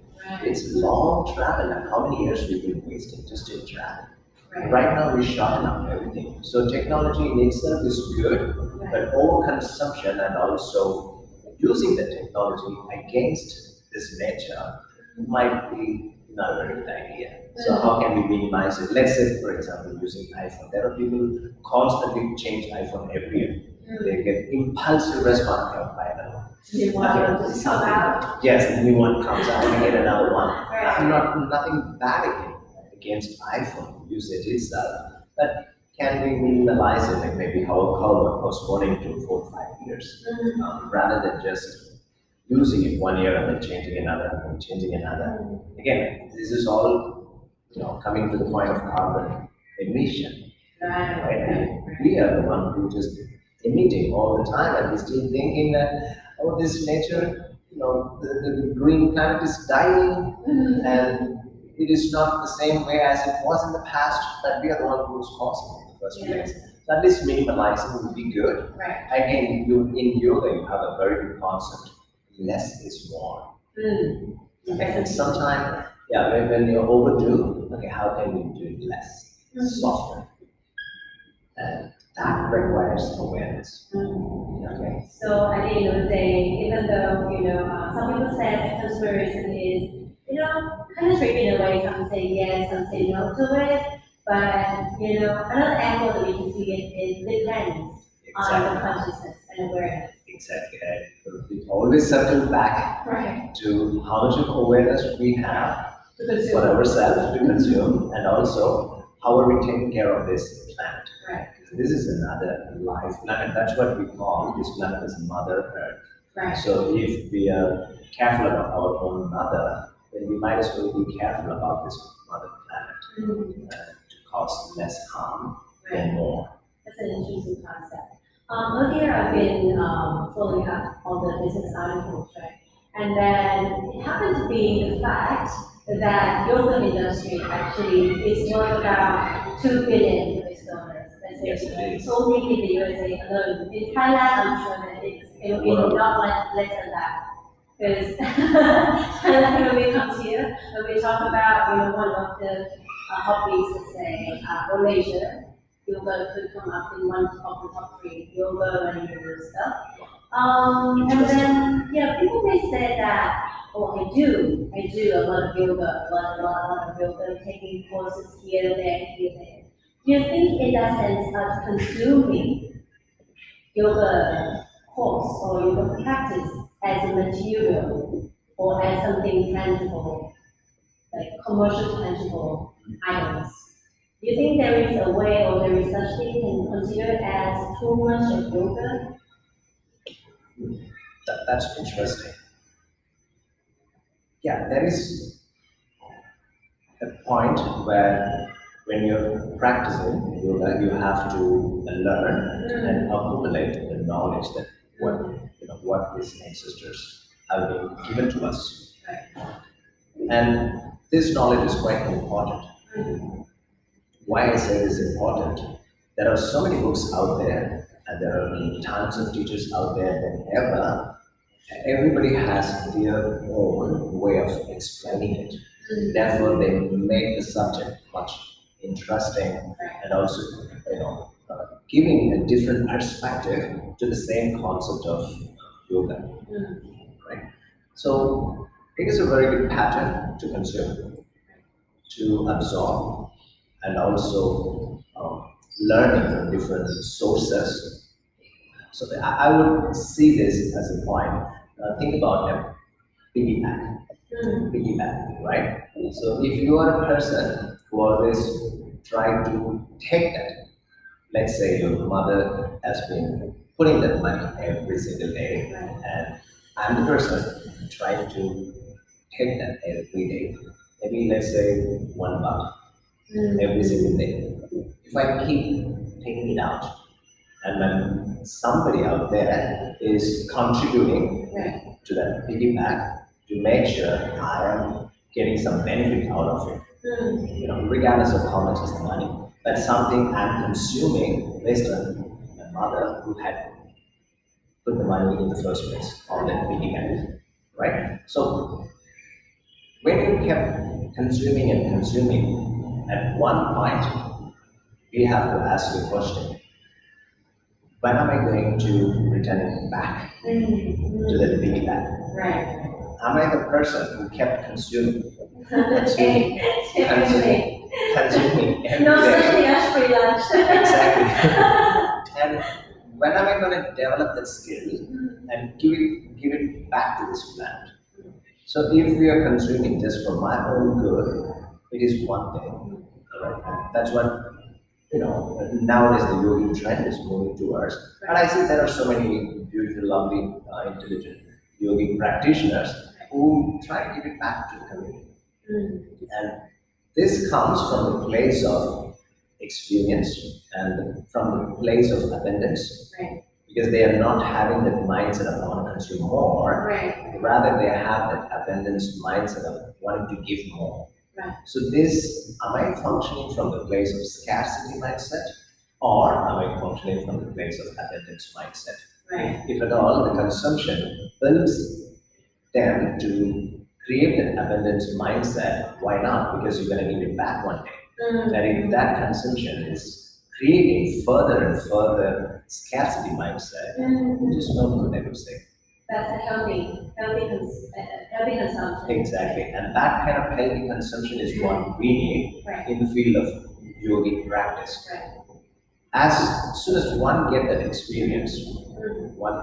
It's long travel, and how many years we've been wasting just in travel. Right now, we shorten up everything. So technology in itself is good, but overconsumption and also using the technology against this nature might be not a very good idea. So how can we minimize it? Let's say, for example, using iPhone. There are people constantly change iPhone every year. They get impulsive response from buy another one. You want to come out. Yes, a new one comes out, we get another one. Right. I'm not nothing bad against, against iPhone usage itself, uh, but can we minimize it, like maybe how how about postponing to four or five years, um, rather than just using it one year and then changing another and then changing another. Again, this is all you know coming to the point of carbon emission, Right. right? We are the one who just emitting all the time, and we still thinking that oh, this nature, you know, the, the green planet is dying, and it is not the same way as it was in the past, that we are the one who's causing it in the first Yeah. place. So at least minimalizing would be good. Right. Again, you, in yoga, you have a very good concept. Less is more. Mm. And sometimes, yeah, when, when you're overdue, okay, how can we do it less, Mhm. softer? And that requires awareness. Mm. Okay. So at the end of the day, even though, you know, uh, some people say that consumerism is, you know, kind of tricky in a way, some say yes, some say no to it. But, you know, another angle that we can see it, it depends on the Exactly. consciousness and awareness. Exactly. We always circle back Right. to how much of awareness we have for ourselves to consume, and also how are we taking care of this planet. Right. This is another life planet. That's what we call this planet is Mother Earth. Right. So if we are careful about our own mother, then we might as well be careful about this mother planet Mm. uh, to cause less harm Right. than more. That's an interesting concept. Um, earlier I've been um, following up on the business articles, right? And then it happened to be the fact that yoga industry actually is worth about two billion US dollars. Let's say Yes, it is. solely in the USA alone. In Thailand, I'm sure that it's it'll be Well- not less, less than that. Because Thailand, when we come here, when we talk about you know one of the uh, hobbies, let's say, uh, or leisure, yoga could come up in one of the top three, yoga and yoga stuff. Um, and then, you know, people may say that, oh, I do, I do a lot of yoga, a lot, a lot, a lot of yoga, taking courses here, there, here, there. Think in that sense of consuming yoga course or yoga practice as a material or as something tangible, like commercial tangible items? Do you think there is a way or there is such thing can consider as too much of yoga? That, that's interesting. Yeah, there is a point where when you're practicing yoga, you have to learn and accumulate the knowledge that what you know what these ancestors have been given to us. And this knowledge is quite important. Why I say it is important? There are so many books out there, and there are tons of teachers out there than ever. Everybody has their own way of explaining it. Therefore, they make the subject much interesting and also, you know, uh, giving a different perspective to the same concept of yoga. Right? So, it is a very good pattern to consume, to absorb, and also um, learning from different sources. So, I, I would see this as a point. Uh, think about a piggyback piggyback, right? So if you are a person who always try to take that, let's say your mother has been putting that money every single day. And I'm the person trying to take that every day. Maybe let's say one buck Mm. every single day. If I keep taking it out, and then somebody out there is contributing Right. to that piggyback to make sure I am getting some benefit out of it. You know, regardless of how much is the money. That's something I'm consuming based on my mother who had put the money in the first place on that piggyback, right? So when you kept consuming and consuming, at one point we have to ask the question: When am I going to return it back Mm. to the piggyback? Right. Am I the person who kept consuming, Consuming. consuming, consuming every No day? thing as free lunch. Exactly. and when am I going to develop that skill and give it, give it back to this plant? So if we are consuming just for my own good, it is one thing. That's what you know. Nowadays the yogi trend is moving towards, and I see there are so many beautiful, lovely, uh, intelligent yogi practitioners who try to give it back to the community. Mm. And this comes from the place of experience and from the place of abundance Right. because they are not having that mindset of I want to consume more. Right. Rather, they have that abundance mindset of wanting to give more. Right. So, this am I functioning from the place of scarcity mindset or am I functioning from the place of abundance mindset? Right. If at all, the consumption builds them to create an abundance mindset, why not? Because you're going to give it back one day. Mm. And if that consumption is creating further and further scarcity mindset, Mm. just good, I would say. That's a healthy, healthy, cons- healthy consumption. Exactly. And that kind of healthy consumption is what we need Right. in the field of yogic practice. Right. As soon as one get that experience, Mm. one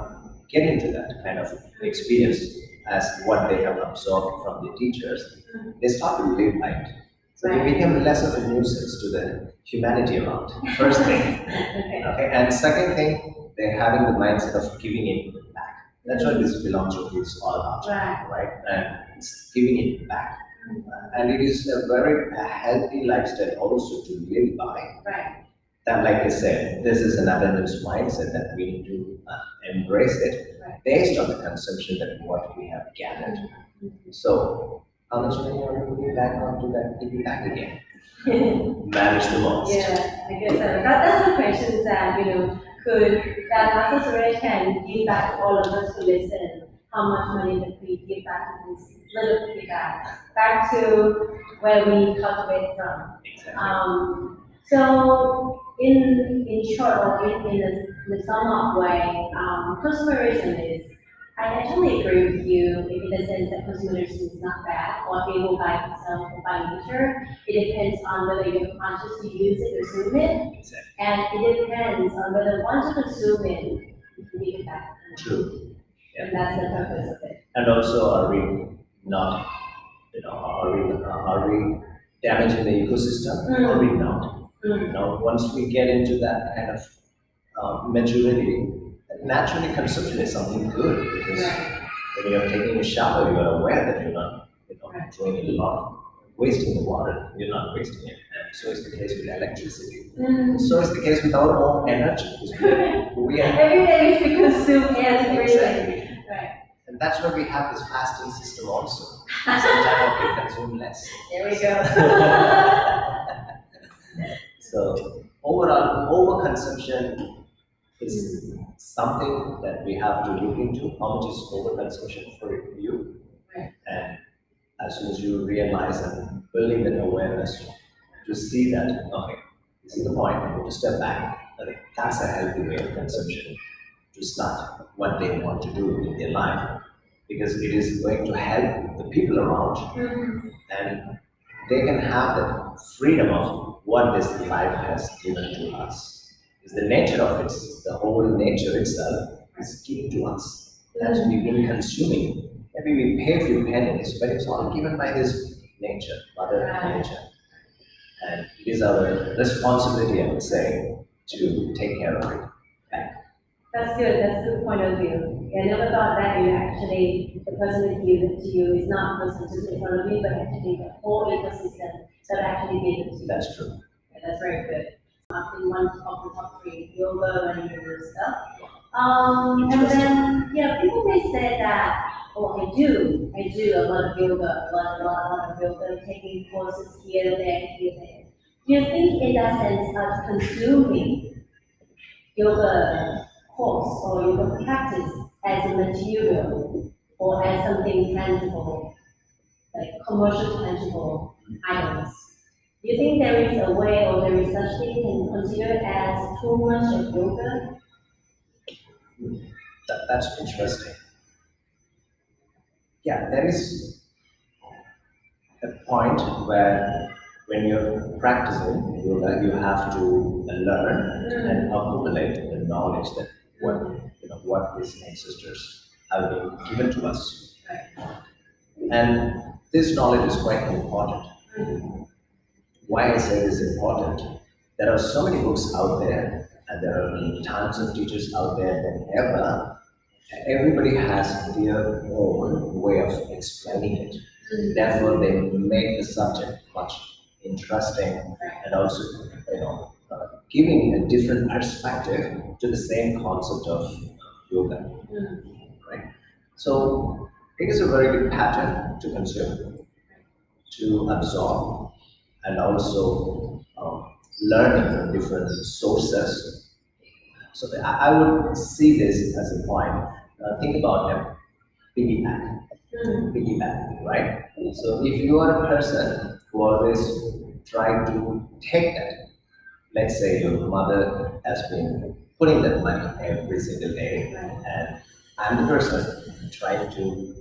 get into that kind of experience as what they have absorbed from the teachers, Mm. they start to live by it. So they Right. become less of a nuisance to the humanity around. First thing. Okay. Okay, and second thing, they're having the mindset of giving it back. That's what this philanthropy is all about, Right. right? And it's giving it back. And it is a very healthy lifestyle also to live by. Right. That, like I said, this is an abundance mindset that we need to uh, embrace it. Based on the consumption that what we have gathered. So, how much money are we putting back onto that piggy bank again? Manage the most. Yeah, I guess so. That, that's the question that, you know, could, that Master Suresh can give back to all of us who listen. How much money that we give back to this little piggy bank, back to where we cultivate from. Exactly. Um, so in in short or in, in the, sum up way, um, consumerism is I actually agree with you in the sense that consumerism is not bad or people buy themselves or by nature. It depends on whether you're conscious to use it, or consume it, Exactly. and it depends on whether once you consume it, you it back. True. And that's the purpose of it. And also, are we not, you know, are we, are we damaging the ecosystem or are we not? Mm. You know, once we get into that kind of uh, maturity, naturally consumption is something good because Right. when you're taking a shower, you are aware that you're not, you know, Right. a lot, wasting the water. You're not wasting it. And so is the case with electricity. Mm. So is the case with our own energy. we- We are Every day we consume energy. and exactly. Right. And that's why we have this fasting system also. Sometimes can consume less. There we go. So overall, overconsumption is something that we have to look into. How much is overconsumption for you? And as soon as you realize and building that awareness to see that, okay, this is the point, I need to step back. I that's a healthy way of consumption to start what they want to do in their life. Because it is going to help the people around Mm. and they can have the freedom of what this life has given to us. Is the nature of it, the whole nature itself is given to us. As we've been consuming, maybe we pay a few pennies, but it's all given by this nature, Mother Nature. And it is our responsibility, I would say, to take care of it. That's good. That's a good point of view. I never thought that you actually, the person who gave it to you is not the person just in front of you, but actually the whole ecosystem that actually gave it to you. That's true. Yeah, that's very good. In one of the top three, yoga, and stuff. Um, and then, yeah, people may say that, oh, I do, I do a lot of yoga, a lot, a lot, a lot of yoga, taking courses here, there, here, there. Do you think in that sense of consuming yoga course or yoga practice as a material or as something tangible, like commercial tangible items? Do you think there is a way or there is such thing can consider as too much of yoga? That, that's interesting. Yeah, there is a point where when you're practicing yoga, you have to learn and accumulate the knowledge that what you know what these ancestors have been given to us. And this knowledge is quite important. Why I say this is important? There are so many books out there, and there are tons of teachers out there than ever. Everybody has their own way of explaining it. Therefore, they make the subject much interesting and also, you know, uh, giving a different perspective to the same concept of yoga, right? So it is a very good pattern to consume, to absorb, and also um, learning from different sources. So I, I would see this as a point. Uh, think about a piggyback, piggyback, right? So if you are a person who always try to take that, let's say your mother has been putting that money every single day, and I'm the person trying to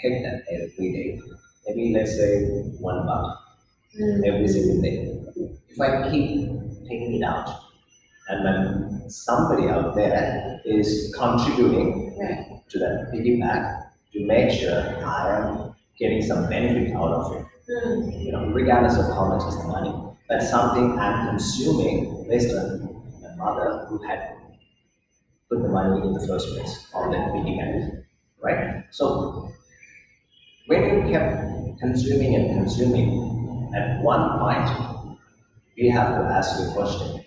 take that every day. Maybe let's say one buck Mm. every single day. If I keep taking it out, and when somebody out there is contributing Right. to that piggyback to make sure I am getting some benefit out of it, mm. you know, regardless of how much is the money. That's something I'm consuming based on my mother who had put the money in the first place on that piggyback, right? So when you kept consuming and consuming, at one point we have to ask a question: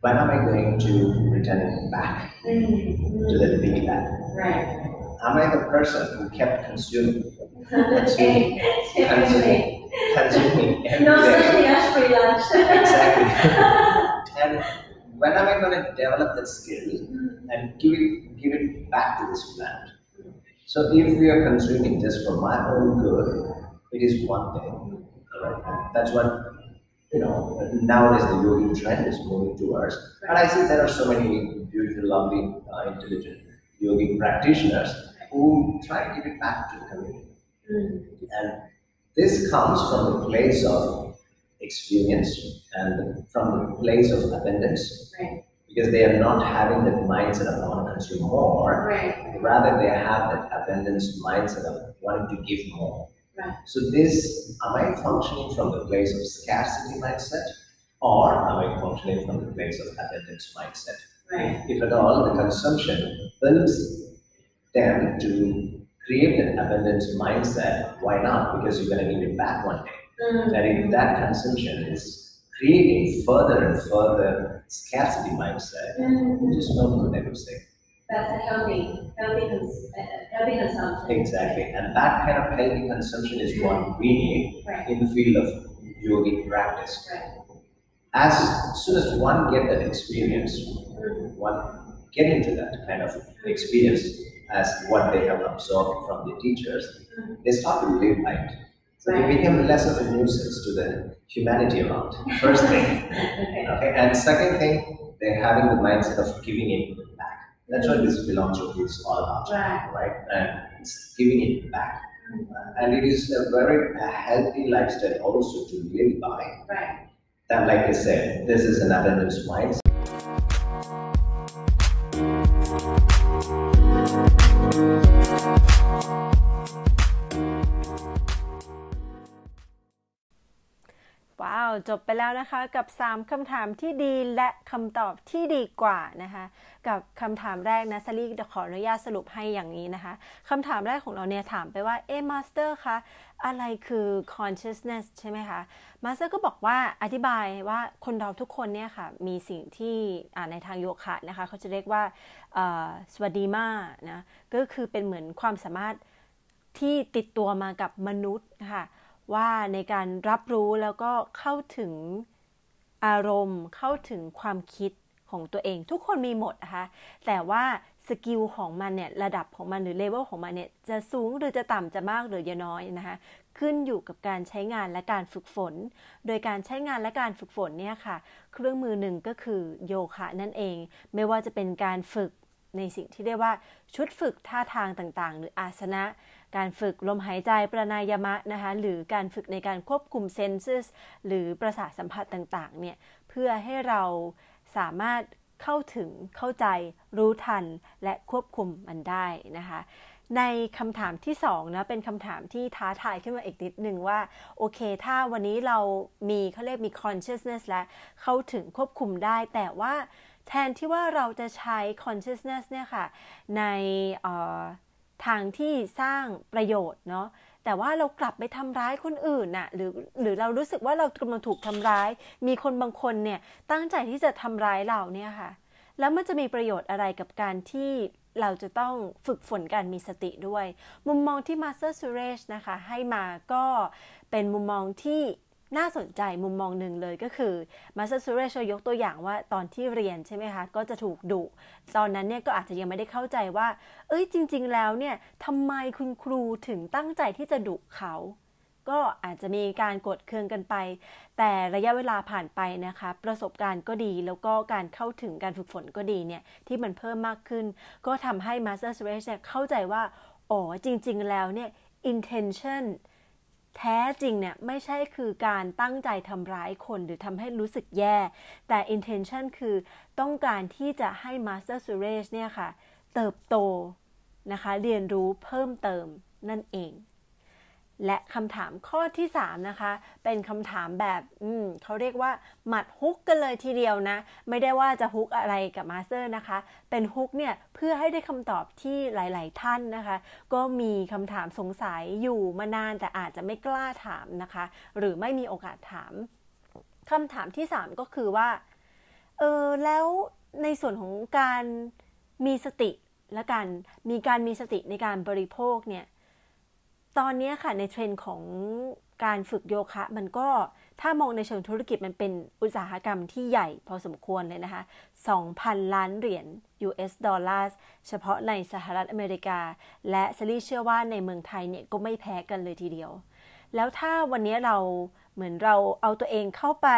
When am I going to return it back to the big piggyback? Right. Am I the person who kept consuming, Consuming. consuming, consuming every No day? such thing as free lunch. Exactly. and when am I going to develop that skill and give it give it back to this plant? So if we are consuming just for my own good, it is one thing. Right? And that's what you know nowadays the yogi trend is moving towards. And I see there are so many beautiful, lovely, uh, intelligent yogi practitioners who try to give it back to the community. And this comes from the place of experience and from the place of abundance Right. because they are not having that mindset of I want to consume more. Right. Rather, they have that abundance mindset of wanting to give more. Right. So, this am I functioning from the place of scarcity mindset or am I functioning from the place of abundance mindset? Right. If at all, the consumption helps them to create an abundance mindset, why not? Because you're going to give it back one day. Mm. And if that consumption is creating further and further scarcity mindset, which is no good, I would say. That's a healthy, healthy, cons- uh, healthy consumption. Exactly. And that kind of healthy consumption is what we need Right. in the field of yogic practice. Right. As soon as one get that experience, one get into that kind of experience as what they have absorbed from the teachers, they start to live light. So they become less of a nuisance to the humanity around. First thing. Okay. Okay, and second thing, they're having the mindset of giving it back. That's what this philanthropy is all about, Right. right? And it's giving it back. Mm-hmm. And it is a very healthy lifestyle also to live by. Right. That, like I said, this is an abundance mindset. จบไปแล้วนะคะ กับ 3คำถามที่ดีและคำตอบที่ดีกว่านะคะ กับคำถามแรกนะซารีจะขออนุญาตสรุปให้อย่างนี้นะคะคำถามแรกของเราเนี่ยถามไปว่าเอมาสเตอร์คะอะไรคือ consciousness ใช่ไหมคะมาสเตอร์ก็บอกว่าอธิบายว่าคนเราทุกคนเนี่ยค่ะ มีสิ่งที่ในทางโยคะนะคะ เขาจะเรียกว่าสวัสดีมานะก็คือเป็นเหมือนความสามารถที่ติดตัวมากับมนุษย์นะคะ ว่าในการรับรู้แล้วก็เข้าถึงอารมณ์ เข้าถึงความคิดของตัวเอง ทุกคนมีหมดนะคะแต่ว่าสกิลของมันเนี่ยระดับของมันหรือเลเวลของมันเนี่ยจะสูงหรือจะต่ำจะมากหรือจะน้อยนะคะขึ้นอยู่กับการใช้งานและการฝึกฝน โดยการใช้งานและการฝึกฝนเนี่ยค่ะ เครื่องมือหนึ่งก็คือโยคะนั่นเอง ไม่ว่าจะเป็นการฝึกในสิ่งที่เรียกว่าชุดฝึกท่าทางต่างๆ หรืออาสนะ การฝึกลมหายใจปรานายมะนะคะหรือการฝึกในการควบคุมเซนซึสหรือประสาทสัมผัสต่างๆเนี่ยเพื่อให้เราสามารถเข้าถึงเข้าใจรู้ทันและควบคุมมันได้นะคะในคำถามที่2นะเป็นคำถามที่ท้าทายขึ้นมาอีกนิดหนึ่งว่า โอเค ถ้าวันนี้เรามีเขาเรียกมี consciousness และเข้าถึงควบคุมได้ แต่ว่าแทนที่ว่าเราจะใช้ consciousness เนี่ยค่ะ ใน ทางที่สร้างประโยชน์เนาะแต่ว่าเรากลับไปทำร้ายคนอื่นน่ะหรือหรือเรารู้สึกว่าเรากำลังถูกทำร้าย มีคนบางคนเนี่ยตั้งใจที่จะทำร้ายเราเนี่ยค่ะ แล้วมันจะมีประโยชน์อะไรกับการที่เราจะต้องฝึกฝนการมีสติด้วย มุมมองที่มาสเตอร์ซูเรชนะคะ ให้มาก็เป็นมุมมองที่ น่าสนใจมุมมองหนึ่งเลยก็คือมาสเตอร์ซูเรชยกตัวอย่างว่าตอนที่เรียนใช่ไหมคะ ก็จะถูกดุ ตอนนั้นเนี่ยก็อาจจะยังไม่ได้เข้าใจว่า เอ้ยจริง ๆ แล้วเนี่ยทำไมคุณครูถึงตั้งใจที่จะดุเขา ก็อาจจะมีการกดเคืองกันไป แต่ระยะเวลาผ่านไปนะคะ ประสบการณ์ก็ดีแล้วก็การเข้าถึงการฝึกฝนก็ดีเนี่ยที่มันเพิ่มมากขึ้น ก็ทำให้ Master s u r a g e เข้าใจว่าอ๋อจริง ๆ แล้วเนี่ย intention แท้จริงเนี่ยไม่ใช่คือการตั้งใจทำร้ายคนหรือทำให้รู้สึกแย่ แต่ intention คือต้องการที่จะให้ Master Suresh เนี่ยค่ะ เติบโตนะคะ เรียนรู้เพิ่มเติมนั่นเอง และคำถามข้อที่ 3 นะคะ เป็นคำถามแบบอืมเขาเรียกว่า หมัดฮุกกันเลยทีเดียวนะ ไม่ได้ว่าจะฮุกอะไรกับมาสเตอร์นะคะ เป็นฮุกเนี่ยเพื่อให้ได้คำตอบที่หลาย ๆ ท่านนะคะ ก็มีคำถามสงสัยอยู่มานานแต่อาจจะไม่กล้าถามนะคะ หรือไม่มีโอกาสถามคำถามที่ 3 ก็คือว่าเออแล้วในส่วนของการมีสติและกันมีการมีสติในการบริโภคเนี่ย ตอนนี้ค่ะในเทรนด์ของการฝึกโยคะ มันก็ถ้ามองในเชิงธุรกิจมันเป็นอุตสาหกรรมที่ใหญ่พอสมควรเลยนะคะ 2,000 ล้านเหรียญ US ดอลลาร์เฉพาะในสหรัฐอเมริกา และซลี่เชื่อว่าในเมืองไทยเนี่ยก็ไม่แพ้กันเลยทีเดียว แล้วถ้าวันนี้เราเหมือนเราเอาตัวเองเข้าไป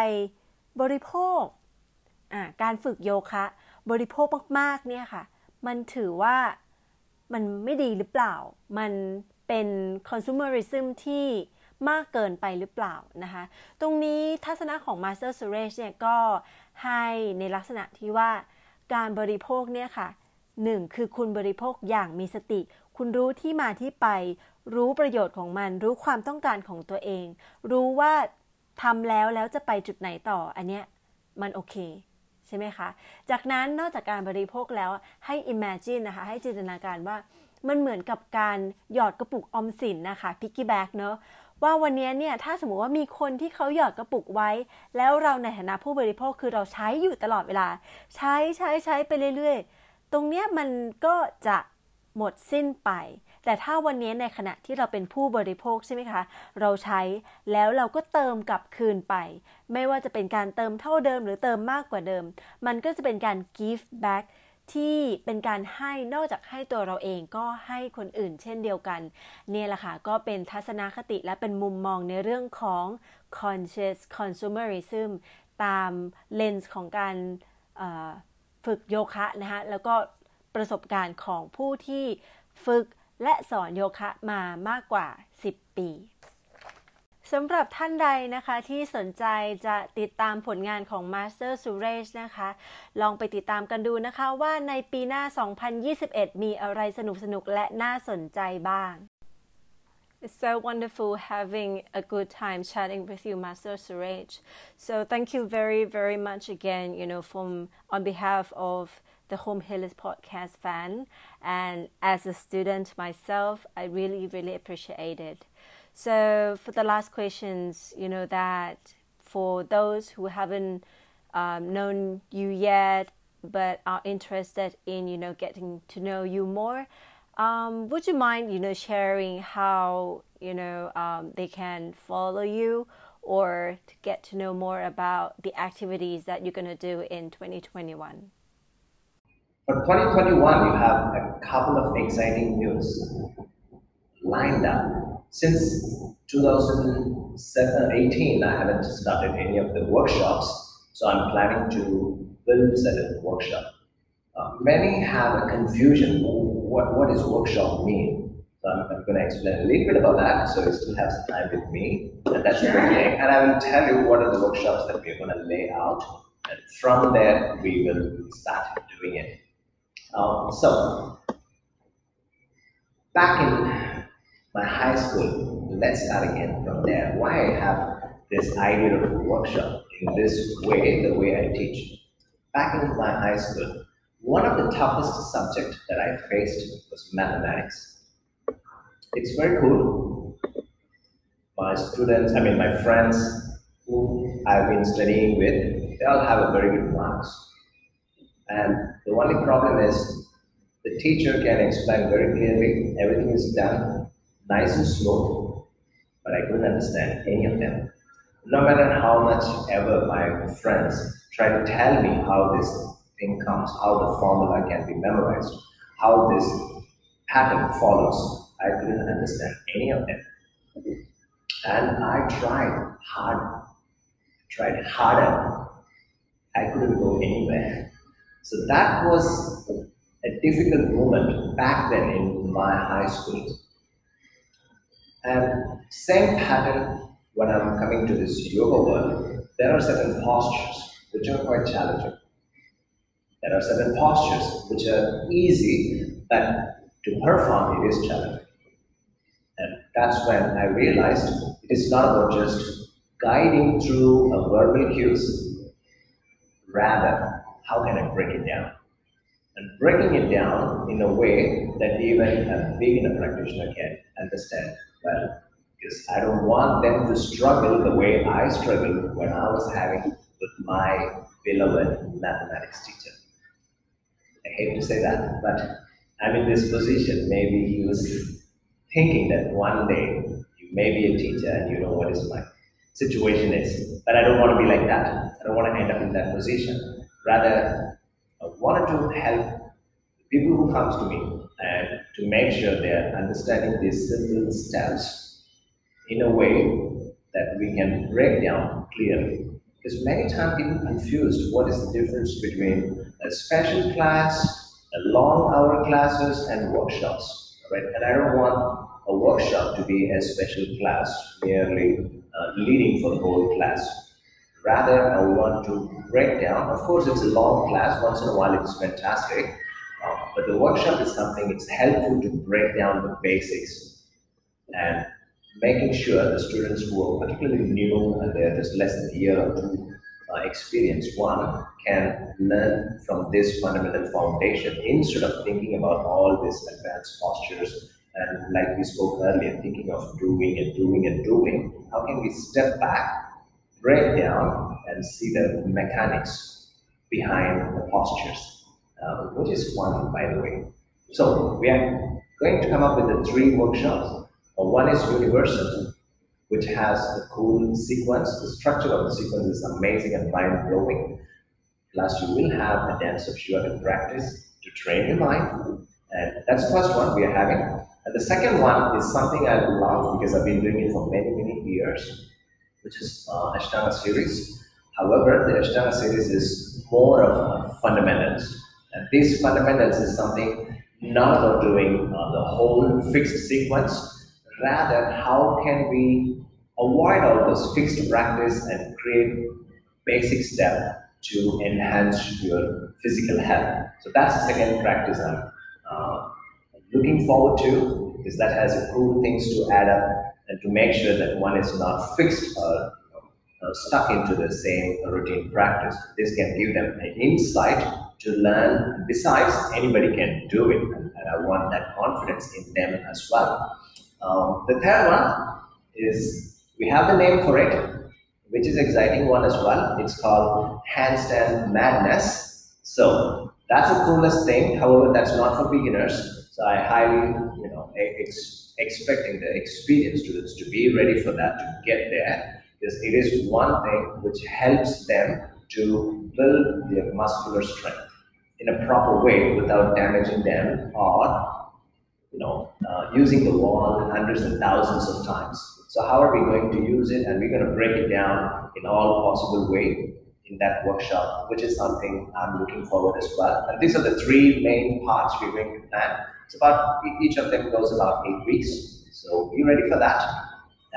บริโภค การฝึกโยคะ บริโภคมากๆเนี่ยค่ะ มันถือว่ามันไม่ดีหรือเปล่า มัน เป็น consumerism ที่มากเกินไปหรือเปล่านะคะ ตรงนี้ทัศนะของ Master Suresh เนี่ยก็ให้ในลักษณะที่ว่าการบริโภคเนี่ยค่ะหนึ่งคือคุณบริโภคอย่างมีสติ คุณรู้ที่มาที่ไป รู้ประโยชน์ของมัน รู้ความต้องการของตัวเอง รู้ว่าทำแล้วแล้วจะไปจุดไหนต่อ อันเนี้ยมันโอเคใช่ไหมคะ จากนั้นนอกจากการบริโภคแล้วให้ imagine นะคะ ให้จินตนาการว่า มันเหมือนกับการหยอดกระปุกออมสินนะคะพิกกี้แบ็กเนอะว่าวันนี้เนี่ยถ้าสมมติว่ามีคนที่เขาหยอดกระปุกไว้ แล้วเราในฐานะผู้บริโภคคือเราใช้อยู่ตลอดเวลา ใช้ใช้ใช้ไปเรื่อยๆ ตรงเนี้ยมันก็จะหมดสิ้นไป แต่ถ้าวันนี้ในขณะที่เราเป็นผู้บริโภคใช่ไหมคะ เราใช้แล้วเราก็เติมกลับคืนไป ไม่ว่าจะเป็นการเติมเท่าเดิมหรือเติมมากกว่าเดิม มันก็จะเป็นการ give back ที่เป็นการให้นอกจากให้ตัวเราเองก็ให้คนอื่นเช่นเดียวกัน เนี่ยแหละค่ะ ก็เป็นทัศนคติและเป็นมุมมองในเรื่องของ conscious consumerism ตามเลนส์ของการฝึกโยคะนะคะแล้วก็ประสบการณ์ของผู้ที่ฝึกและสอนโยคะมามากกว่า 10 ปี สำหรับท่านใดนะคะที่สนใจจะติดตามผลงานของ Master Suresh นะคะ ลองไปติดตามกันดูนะคะว่าในปีหน้า 2021 มีอะไรสนุกสนุกและน่าสนใจบ้าง It's so wonderful having a good time chatting with you, Master Suraj. So thank you very, very much again, you know, from on behalf of the Home Healers podcast fan and as a student myself, I really, really appreciate it. So for the last questions, you know, that for those who haven't um, known you yet but are interested in, you know, getting to know you more, um, would you mind, you know, sharing how you know um, they can follow you or to get to know more about the activities that you're going to do in 2021? For 2021, you have a couple of exciting news lined up. Since 2018, I haven't started any of the workshops, so I'm planning to build certain workshop. Uh, many have a confusion what, what does workshop mean? So I'm, I'm going to explain a little bit about that. So you still have some time with me, and that's sure. beginning. And I will tell you what are the workshops that we're going to lay out, and from there we will start doing it. Um, so back in my high school, let's start again from there. Why I have this idea of a workshop in this way, the way I teach. Back in my high school, one of the toughest subjects that I faced was mathematics. It's very cool. My students, I mean my friends who I've been studying with, they all have a very good marks. And the only problem is the teacher can explain very clearly, everything is done nice and slow, but I couldn't understand any of them. No matter how much ever my friends try to tell me how this thing comes, how the formula can be memorized, how this pattern follows. I couldn't understand any of them. And I tried hard, tried harder. I couldn't go anywhere. So that was a difficult moment back then in my high school. And same pattern when I'm coming to this yoga world, there are certain postures which are quite challenging. There are certain postures which are easy, but to perform it is challenging. And that's when I realized it is not about just guiding through a verbal cues, rather, how can I break it down? And breaking it down in a way that even a beginner practitioner can understand Because I don't want them to struggle the way I struggled when I was having with my beloved mathematics teacher. I hate to say that, but I'm in this position. Maybe he was thinking that one day you may be a teacher and you know what is my situation is. But I don't want to be like that. I don't want to end up in that position. Rather, I wanted to help people who comes to me and to make sure they're understanding these simple steps in a way that we can break down clearly. Because many times people confused what is the difference between a special class, a long hour classes, and workshops. Right? And I don't want a workshop to be a special class, merely uh, leading for the whole class. Rather, I want to break down. Of course, it's a long class. Once in a while, it's fantastic. But the workshop is something. It's helpful to break down the basics and making sure the students who are particularly new and they're just less than a year or two uh, experience, one can learn from this fundamental foundation instead of thinking about all these advanced postures and like we spoke earlier, thinking of doing and doing and doing, how can we step back, break down, and see the mechanics behind the postures, uh, which is fun, by the way. So we are going to come up with the three workshops one is universal, which has a cool sequence. The structure of the sequence is amazing and mind blowing. Plus, you will have a dance of yoga practice to train your mind. And that's the first one we are having. And the second one is something I love because I've been doing it for many, many years, which is uh, Ashtanga series. However, the Ashtanga series is more of fundamentals. And these fundamentals is something not about doing uh, the whole fixed sequence, Rather, how can we avoid all those fixed practice and create basic step to enhance your physical health? So that's the second practice I'm uh, looking forward to. because that has cool things to add up and to make sure that one is not fixed or uh, stuck into the same routine practice. This can give them an insight to learn. Besides, anybody can do it, and, I want that confidence in them as well. Um, the third one is we have the name for it, which is exciting one as well. It's called Handstand Madness. So that's the coolest thing. However, that's not for beginners. So I highly, you know, ex- expecting the experienced students to be ready for that to get there because it is one thing which helps them to build their muscular strength in a proper way without damaging them or you know uh, using the wall hundreds and thousands of times. So how are we going to use it? And we're going to break it down in all possible way in that workshop which is something i'm looking forward as well. And these are the three main parts we're going to plan. It's about each of them goes about eight weeks. So be ready for that.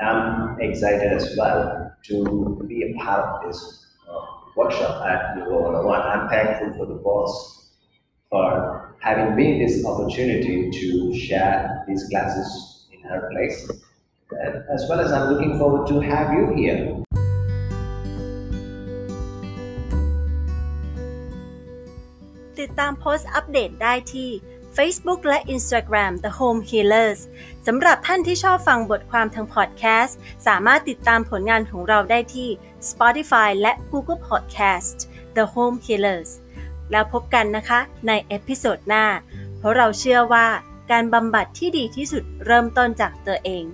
I'm excited as well to be a part of this workshop at Yoga 101. I'm thankful for the boss for having me this opportunity to share these classes in her place. And as well as I'm looking forward to have you here. ติดตามโพสต์อัปเดตได้ที่ Facebook และ Instagram The Home Healers สำหรับท่านที่ชอบฟังบทความทางพอดแคสต์ สามารถติดตามผลงานของเราได้ที่ Spotify และ Google Podcast The Home Healers แล้วพบกันนะคะในเอพิโซดหน้า เพราะเราเชื่อว่าการบำบัดที่ดีที่สุดเริ่มต้นจากตัวเอง